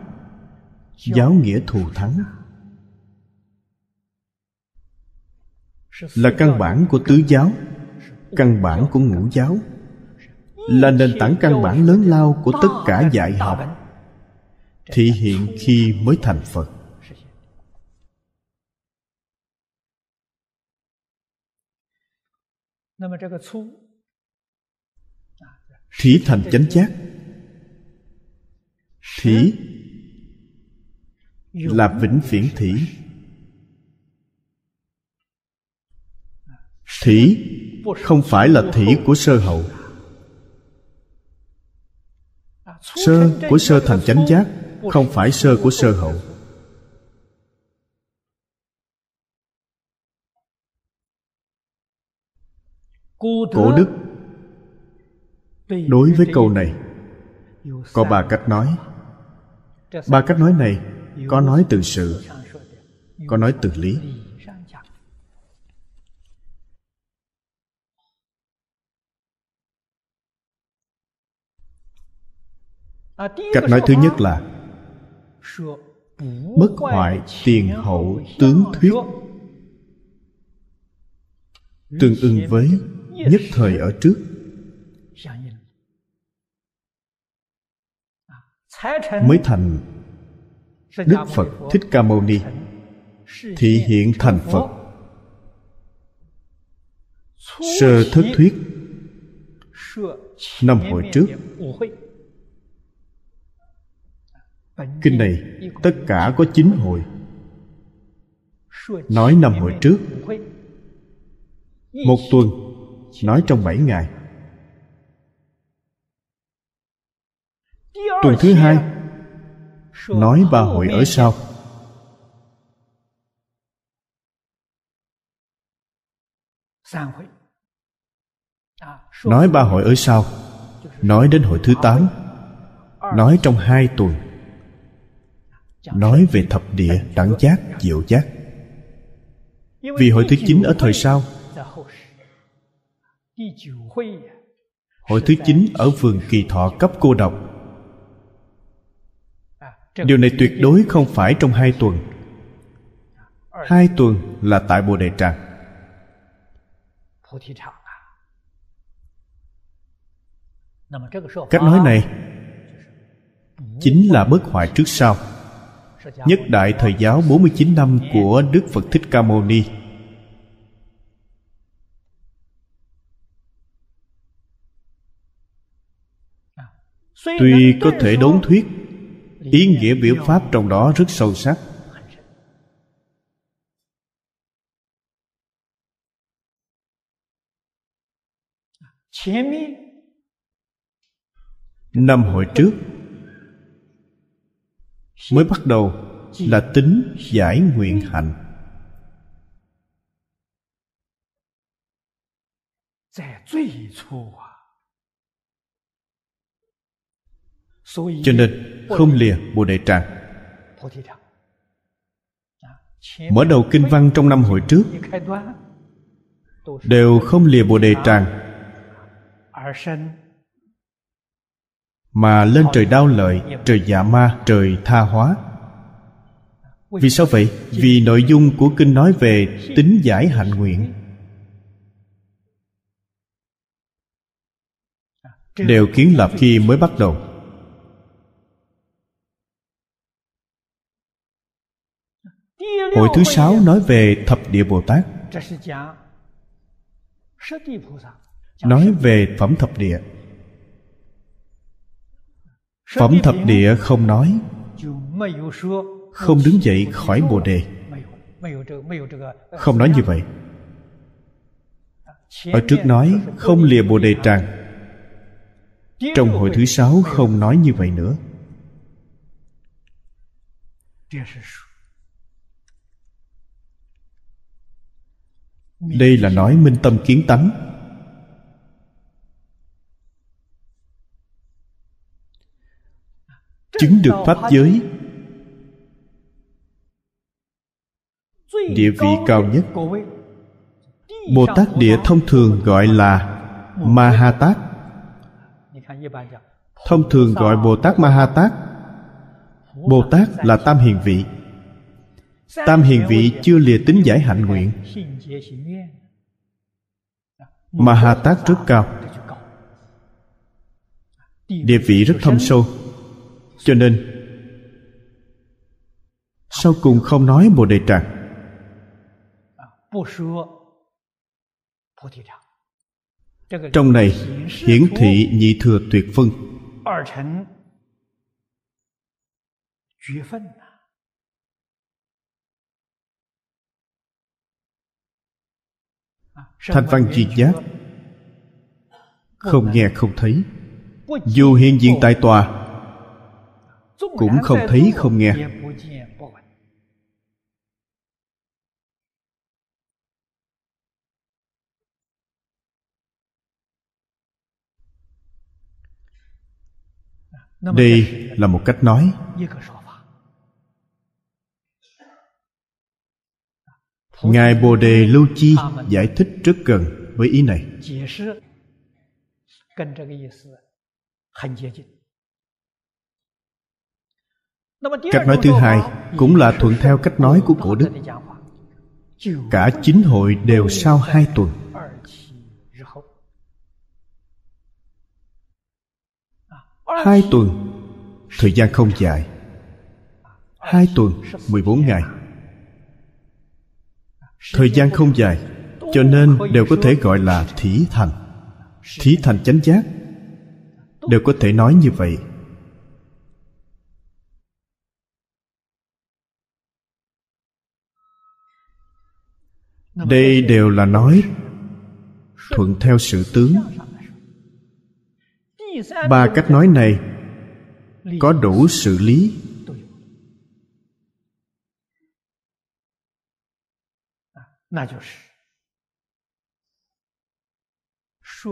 giáo nghĩa thù thắng. Là căn bản của tứ giáo, căn bản của ngũ giáo, là nền tảng căn bản lớn lao của tất cả dạy học thị hiện khi mới thành phật. Thí thành chánh giác. Thí là vĩnh viễn thí. Thỉ không phải là thỉ của sơ hậu. Sơ của sơ thành chánh giác, không phải sơ của sơ hậu. Cổ đức, đối với câu này, có ba cách nói. Ba cách nói này có nói từ sự, có nói từ lý. Cách nói thứ nhất là bất hoại tiền hậu tướng thuyết. Tương ưng với nhất thời ở trước. Mới thành đức phật thích ca mâu ni thị hiện thành phật. Sơ thất thuyết, năm hội trước kinh này, tất cả có chín hồi. Nói năm hồi trước. Một tuần, nói trong bảy ngày. Tuần thứ hai, nói ba hội ở sau. Nói ba hội ở sau, nói đến hội thứ tám. Nói trong hai tuần nói về thập địa đẳng giác diệu giác. Vì hội thứ chín ở thời sau hội thứ chín ở vườn kỳ thọ cấp cô độc. Điều này tuyệt đối không phải trong hai tuần. Hai tuần là tại bồ đề tràng. Cách nói này chính là bất hoại trước sau Nhất đại thời giáo 49 năm của Đức Phật Thích Ca Mâu Ni. Tuy có thể đốn thuyết, Ý nghĩa biểu pháp trong đó rất sâu sắc. Năm hồi trước mới bắt đầu là tính giải nguyện hạnh cho nên không lìa bồ đề tràng. Mở đầu kinh văn trong năm hội trước đều không lìa bồ đề tràng mà lên trời đau lợi, trời dạ ma, trời tha hóa. Vì sao vậy? Vì nội dung của kinh nói về tính giải hạnh nguyện. Đều kiến lập khi mới bắt đầu. Hội thứ sáu nói về thập địa bồ tát. Nói về phẩm thập địa phẩm thập địa không nói. Không đứng dậy khỏi bồ đề. không nói như vậy. Ở trước nói không lìa bồ đề tràng. Trong hội thứ sáu không nói như vậy nữa. Đây là nói minh tâm kiến tánh chứng được pháp giới. Địa vị cao nhất. Bồ tát địa thông thường gọi là ma ha tát thông thường gọi bồ tát ma ha tát bồ tát là tam hiền vị. Tam hiền vị chưa lìa tính giải hạnh nguyện. Ma ha tát rất cao. Địa vị rất thâm sâu cho nên, sau cùng không nói bồ đề tràng. Trong này, hiển thị nhị thừa tuyệt phân. Thanh văn diệt giác. Không nghe, không thấy. Dù hiện diện tại tòa cũng không thấy không nghe. đây là một cách nói. Ngài bồ đề lưu chi giải thích rất gần với ý này cách nói thứ hai cũng là thuận theo cách nói của cổ đức. Cả chín hội đều sau hai tuần. Hai tuần. Thời gian không dài. Hai tuần mười bốn ngày. Thời gian không dài cho nên đều có thể gọi là thí thành. Thí thành chánh giác. Đều có thể nói như vậy đây đều là nói. Thuận theo sự tướng. Ba cách nói này có đủ sự lý.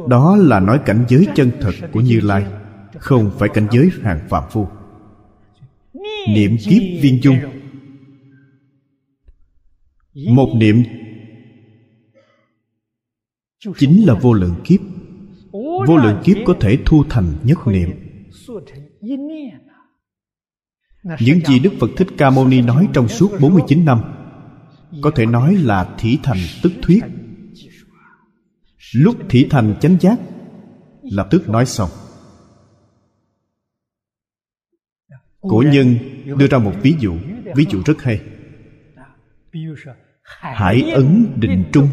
Đó là nói cảnh giới chân thật của như lai, không phải cảnh giới hàng phạm phu. Niệm kiếp viên dung. Một niệm chính là vô lượng kiếp. Vô lượng kiếp có thể thu thành nhất niệm. Những gì Đức Phật Thích Ca Mâu Ni nói trong suốt 49 năm, Có thể nói là thỉ thành tức thuyết. Lúc thỉ thành chánh giác, Lập tức nói xong. Cổ nhân đưa ra một ví dụ Ví dụ rất hay. Hải ấn định trung.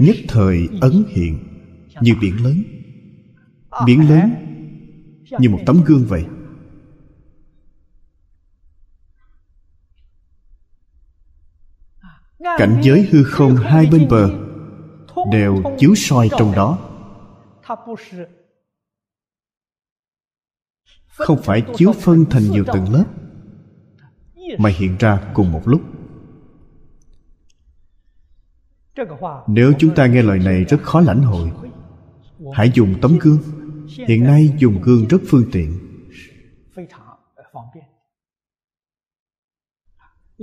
Nhất thời ấn hiện Như biển lớn. Biển lớn Như một tấm gương vậy. Cảnh giới hư không hai bên bờ đều chiếu soi trong đó. Không phải chiếu phân thành nhiều tầng lớp, mà hiện ra cùng một lúc nếu chúng ta nghe lời này rất khó lãnh hội. Hãy dùng tấm gương. Hiện nay dùng gương rất phương tiện.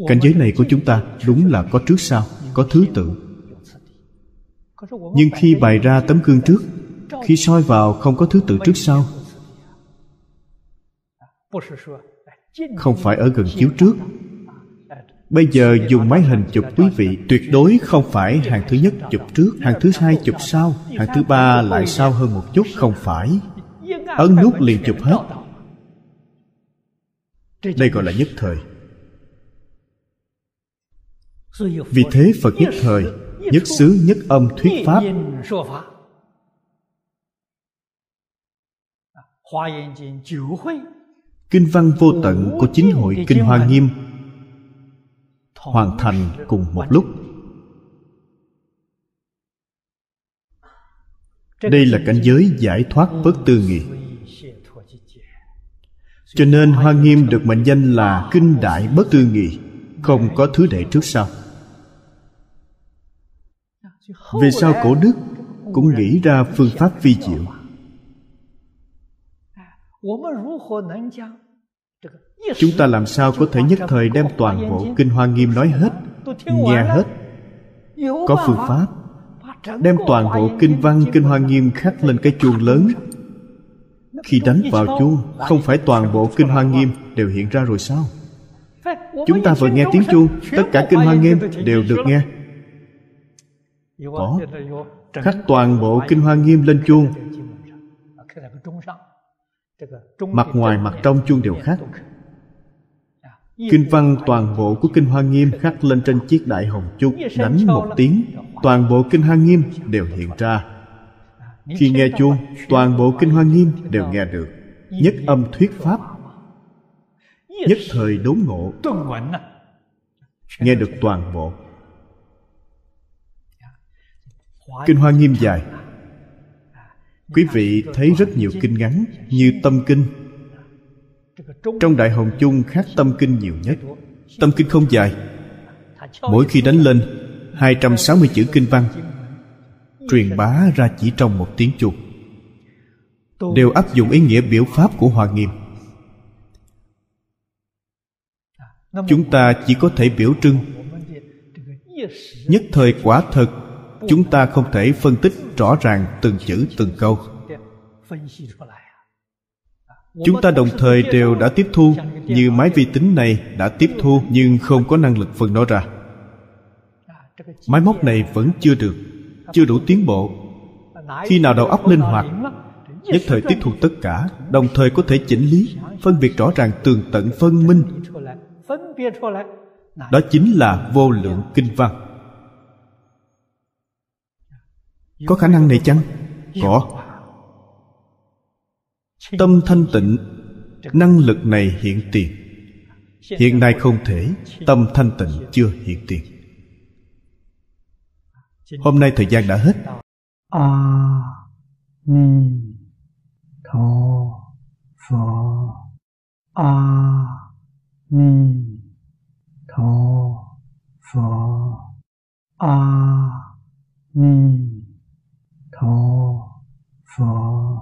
Cảnh giới này của chúng ta đúng là có trước sau, có thứ tự. Nhưng khi bày ra tấm gương trước, khi soi vào không có thứ tự trước sau, không phải ở gần chiếu trước. Bây giờ dùng máy hình chụp quý vị, Tuyệt đối không phải hàng thứ nhất chụp trước, Hàng thứ hai chụp sau, Hàng thứ ba lại sau hơn một chút, Không phải. Ấn nút liền chụp hết. Đây gọi là nhất thời. Vì thế Phật nhất thời, Nhất xứ, nhất âm thuyết Pháp. Kinh văn vô tận của chính hội Kinh Hoa Nghiêm hoàn thành cùng một lúc. Đây là cảnh giới giải thoát bất tư nghị. Cho nên hoa nghiêm được mệnh danh là kinh đại bất tư nghị, không có thứ đệ trước sau. Về sau cổ đức cũng nghĩ ra phương pháp vi diệu chúng ta làm sao có thể nhất thời đem toàn bộ kinh hoa nghiêm nói hết, nghe hết? Có phương pháp. Đem toàn bộ kinh văn, kinh hoa nghiêm khắc lên cái chuông lớn. Khi đánh vào chuông, không phải toàn bộ kinh hoa nghiêm đều hiện ra rồi sao? Chúng ta vừa nghe tiếng chuông, tất cả kinh hoa nghiêm đều được nghe. Có. Khắc toàn bộ kinh hoa nghiêm lên chuông. Mặt ngoài, mặt trong chuông đều khác Kinh văn toàn bộ của Kinh Hoa Nghiêm khắc lên trên chiếc đại hồng chúc Đánh một tiếng, Toàn bộ Kinh Hoa Nghiêm đều hiện ra. Khi nghe chuông, Toàn bộ Kinh Hoa Nghiêm đều nghe được, Nhất âm thuyết Pháp, Nhất thời đốn ngộ. Nghe được toàn bộ. Kinh Hoa Nghiêm dài. Quý vị thấy rất nhiều kinh ngắn Như Tâm Kinh trong Đại Hồng Chung khác tâm kinh nhiều nhất. Tâm kinh không dài. Mỗi khi đánh lên 260 chữ kinh văn Truyền bá ra chỉ trong một tiếng chuông. Đều áp dụng ý nghĩa biểu pháp của Hòa Nghiêm. Chúng ta chỉ có thể biểu trưng. Nhất thời quả thật, Chúng ta không thể phân tích rõ ràng từng chữ, từng câu chúng ta đồng thời đều đã tiếp thu, như máy vi tính này đã tiếp thu nhưng không có năng lực phân nó ra. Máy móc này vẫn chưa được, chưa đủ tiến bộ. Khi nào đầu óc linh hoạt, nhất thời tiếp thu tất cả, đồng thời có thể chỉnh lý, phân biệt rõ ràng tường tận phân minh. Đó chính là vô lượng kinh văn. Có khả năng này chăng? Có tâm thanh tịnh, năng lực này hiện tiền. Hiện nay không thể, tâm thanh tịnh chưa hiện tiền. Hôm nay thời gian đã hết. A ni tho pho a ni tho pho a ni tho pho